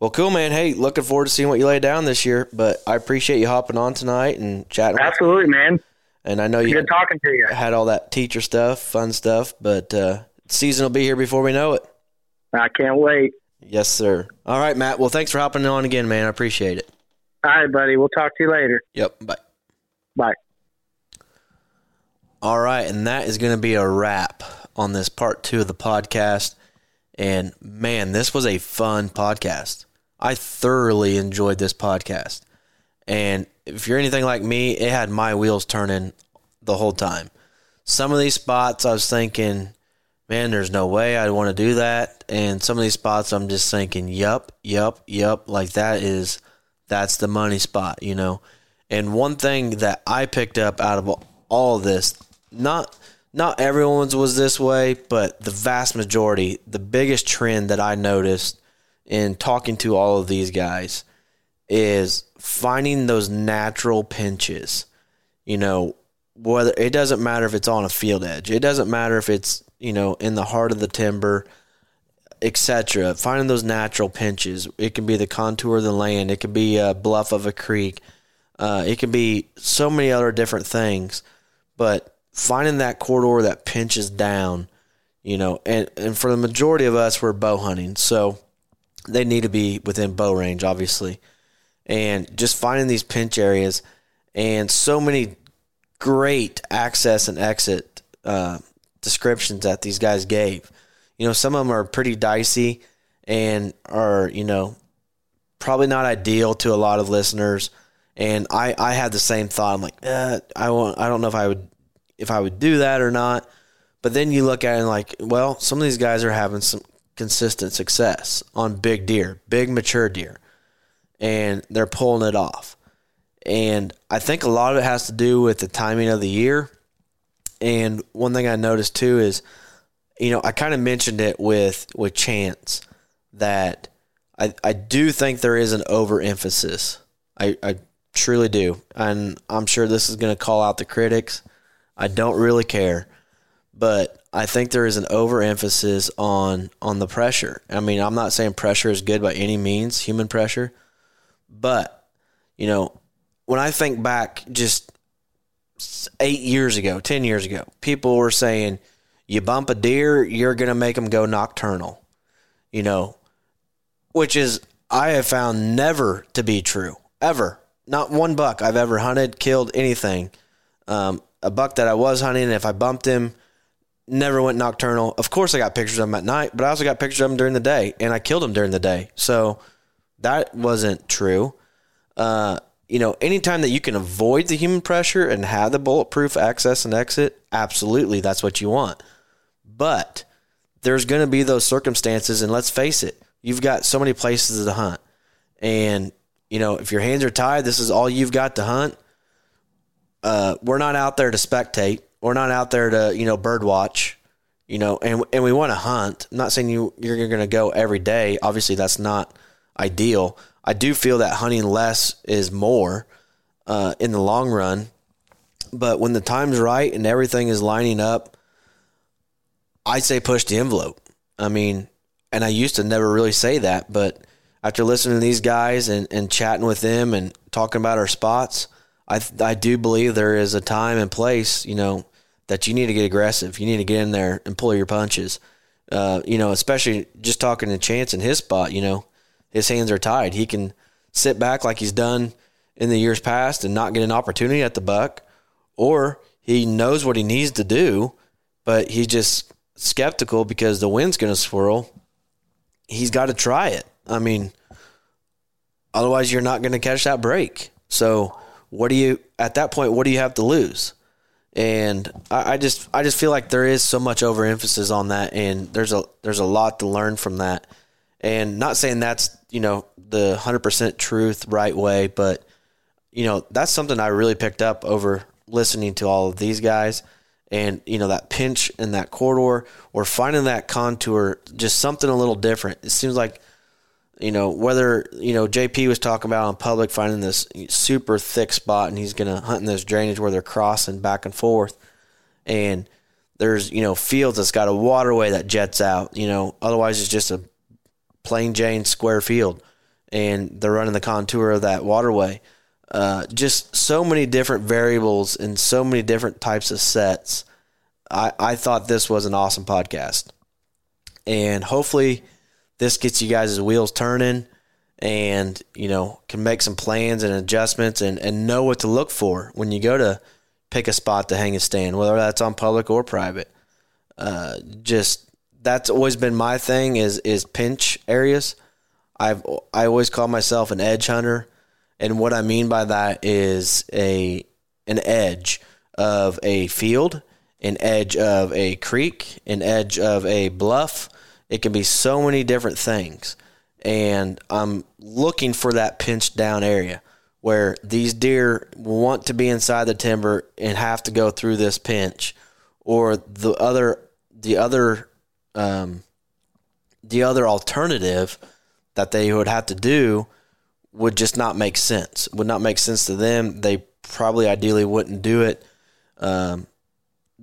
Well, cool, man. Hey, looking forward to seeing what you lay down this year. But I appreciate you hopping on tonight and chatting. Absolutely, man. And I know you Good talking to you. had all that teacher stuff, fun stuff, but uh, season will be here before we know it. I can't wait. Yes, sir. All right, Matt. Well, thanks for hopping on again, man. I appreciate it. All right, buddy. We'll talk to you later. Yep. Bye. Bye. All right, and that is going to be a wrap on this part two of the podcast. And man, this was a fun podcast. I thoroughly enjoyed this podcast. And if you're anything like me, it had my wheels turning the whole time. Some of these spots I was thinking, man, there's no way I'd want to do that. And some of these spots I'm just thinking, yup, yup, yup. Like that is, that's the money spot, you know? And one thing that I picked up out of all this, not not everyone's was this way, but the vast majority, the biggest trend that I noticed in talking to all of these guys is finding those natural pinches. You know, whether it doesn't matter if it's on a field edge, it doesn't matter if it's, you know, in the heart of the timber, etc. Finding those natural pinches. It can be the contour of the land, it could be a bluff of a creek, uh, it can be so many other different things. But finding that corridor that pinches down, you know, and, and for the majority of us, we're bow hunting. So they need to be within bow range, obviously. And just finding these pinch areas and so many great access and exit uh, descriptions that these guys gave. You know, some of them are pretty dicey and are, you know, probably not ideal to a lot of listeners. And I, I had the same thought. I'm like, eh, I won't, I don't know if I would, if I would do that or not. But then you look at it and like, well, some of these guys are having some consistent success on big deer, big mature deer, and they're pulling it off. And I think a lot of it has to do with the timing of the year. And one thing I noticed too is, you know, I kind of mentioned it with with Chance that I I do think there is an overemphasis. I I truly do, and I'm sure this is going to call out the critics. I don't really care, but I think there is an overemphasis on on the pressure. I mean, I'm not saying pressure is good by any means, human pressure, but you know, when I think back just eight years ago, ten years ago, people were saying, You bump a deer, you're going to make them go nocturnal. You know, which is I have found never to be true ever. Not one buck I've ever hunted, killed anything. Um, a buck that I was hunting, if I bumped him, never went nocturnal. Of course, I got pictures of him at night, but I also got pictures of him during the day, and I killed him during the day. So that wasn't true. Uh, you know, anytime that you can avoid the human pressure and have the bulletproof access and exit, absolutely, that's what you want. But there's going to be those circumstances, and let's face it, you've got so many places to hunt, and you know, if your hands are tied, this is all you've got to hunt. Uh, we're not out there to spectate. We're not out there to you know bird watch. You know, and and we want to hunt. I'm not saying you you're going to go every day. Obviously, that's not ideal. I do feel that hunting less is more uh, in the long run. But when the time's right and everything is lining up, I say push the envelope. I mean, and I used to never really say that, but after listening to these guys and, and chatting with them and talking about our spots, I I do believe there is a time and place, you know, that you need to get aggressive. You need to get in there and pull your punches. Uh, you know, especially just talking to Chance in his spot, you know, his hands are tied. He can sit back like he's done in the years past and not get an opportunity at the buck, or he knows what he needs to do, but he's just skeptical because the wind's going to swirl. He's got to try it. I mean, otherwise you're not going to catch that break. So, what do you at that point? What do you have to lose? And I, I just I just feel like there is so much overemphasis on that, and there's a there's a lot to learn from that. And not saying that's you know the hundred percent truth right way, but you know that's something I really picked up over listening to all of these guys, and you know that pinch in that corridor or finding that contour, just something a little different. It seems like you know whether you know JP was talking about in public finding this super thick spot, and he's going to hunt in this drainage where they're crossing back and forth, and there's you know fields that's got a waterway that jets out. You know, otherwise it's just a plain Jane square field, and they're running the contour of that waterway. Uh, just so many different variables and so many different types of sets. I, I thought this was an awesome podcast. And hopefully, this gets you guys' wheels turning and, you know, can make some plans and adjustments and, and know what to look for when you go to pick a spot to hang a stand, whether that's on public or private. Uh, just that's always been my thing is is pinch areas. I've I always call myself an edge hunter, and what I mean by that is a an edge of a field, an edge of a creek, an edge of a bluff. It can be so many different things, and I'm looking for that pinched down area where these deer want to be inside the timber and have to go through this pinch, or the other the other um, the other alternative that they would have to do would just not make sense. Would not make sense to them. They probably ideally wouldn't do it. Um,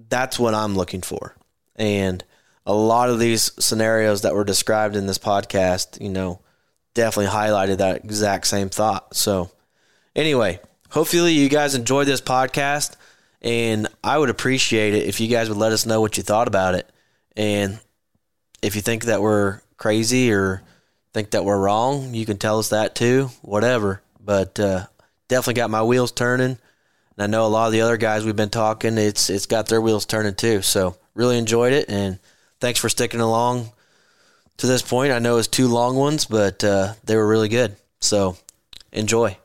that's what I'm looking for. And a lot of these scenarios that were described in this podcast, you know, definitely highlighted that exact same thought. So, anyway, hopefully you guys enjoyed this podcast. And I would appreciate it if you guys would let us know what you thought about it. And if you think that we're crazy or think that we're wrong, you can tell us that too. Whatever. But uh, definitely got my wheels turning. And I know a lot of the other guys we've been talking, it's it's got their wheels turning too. So really enjoyed it, and thanks for sticking along to this point. I know it's two long ones, but uh, they were really good. So enjoy.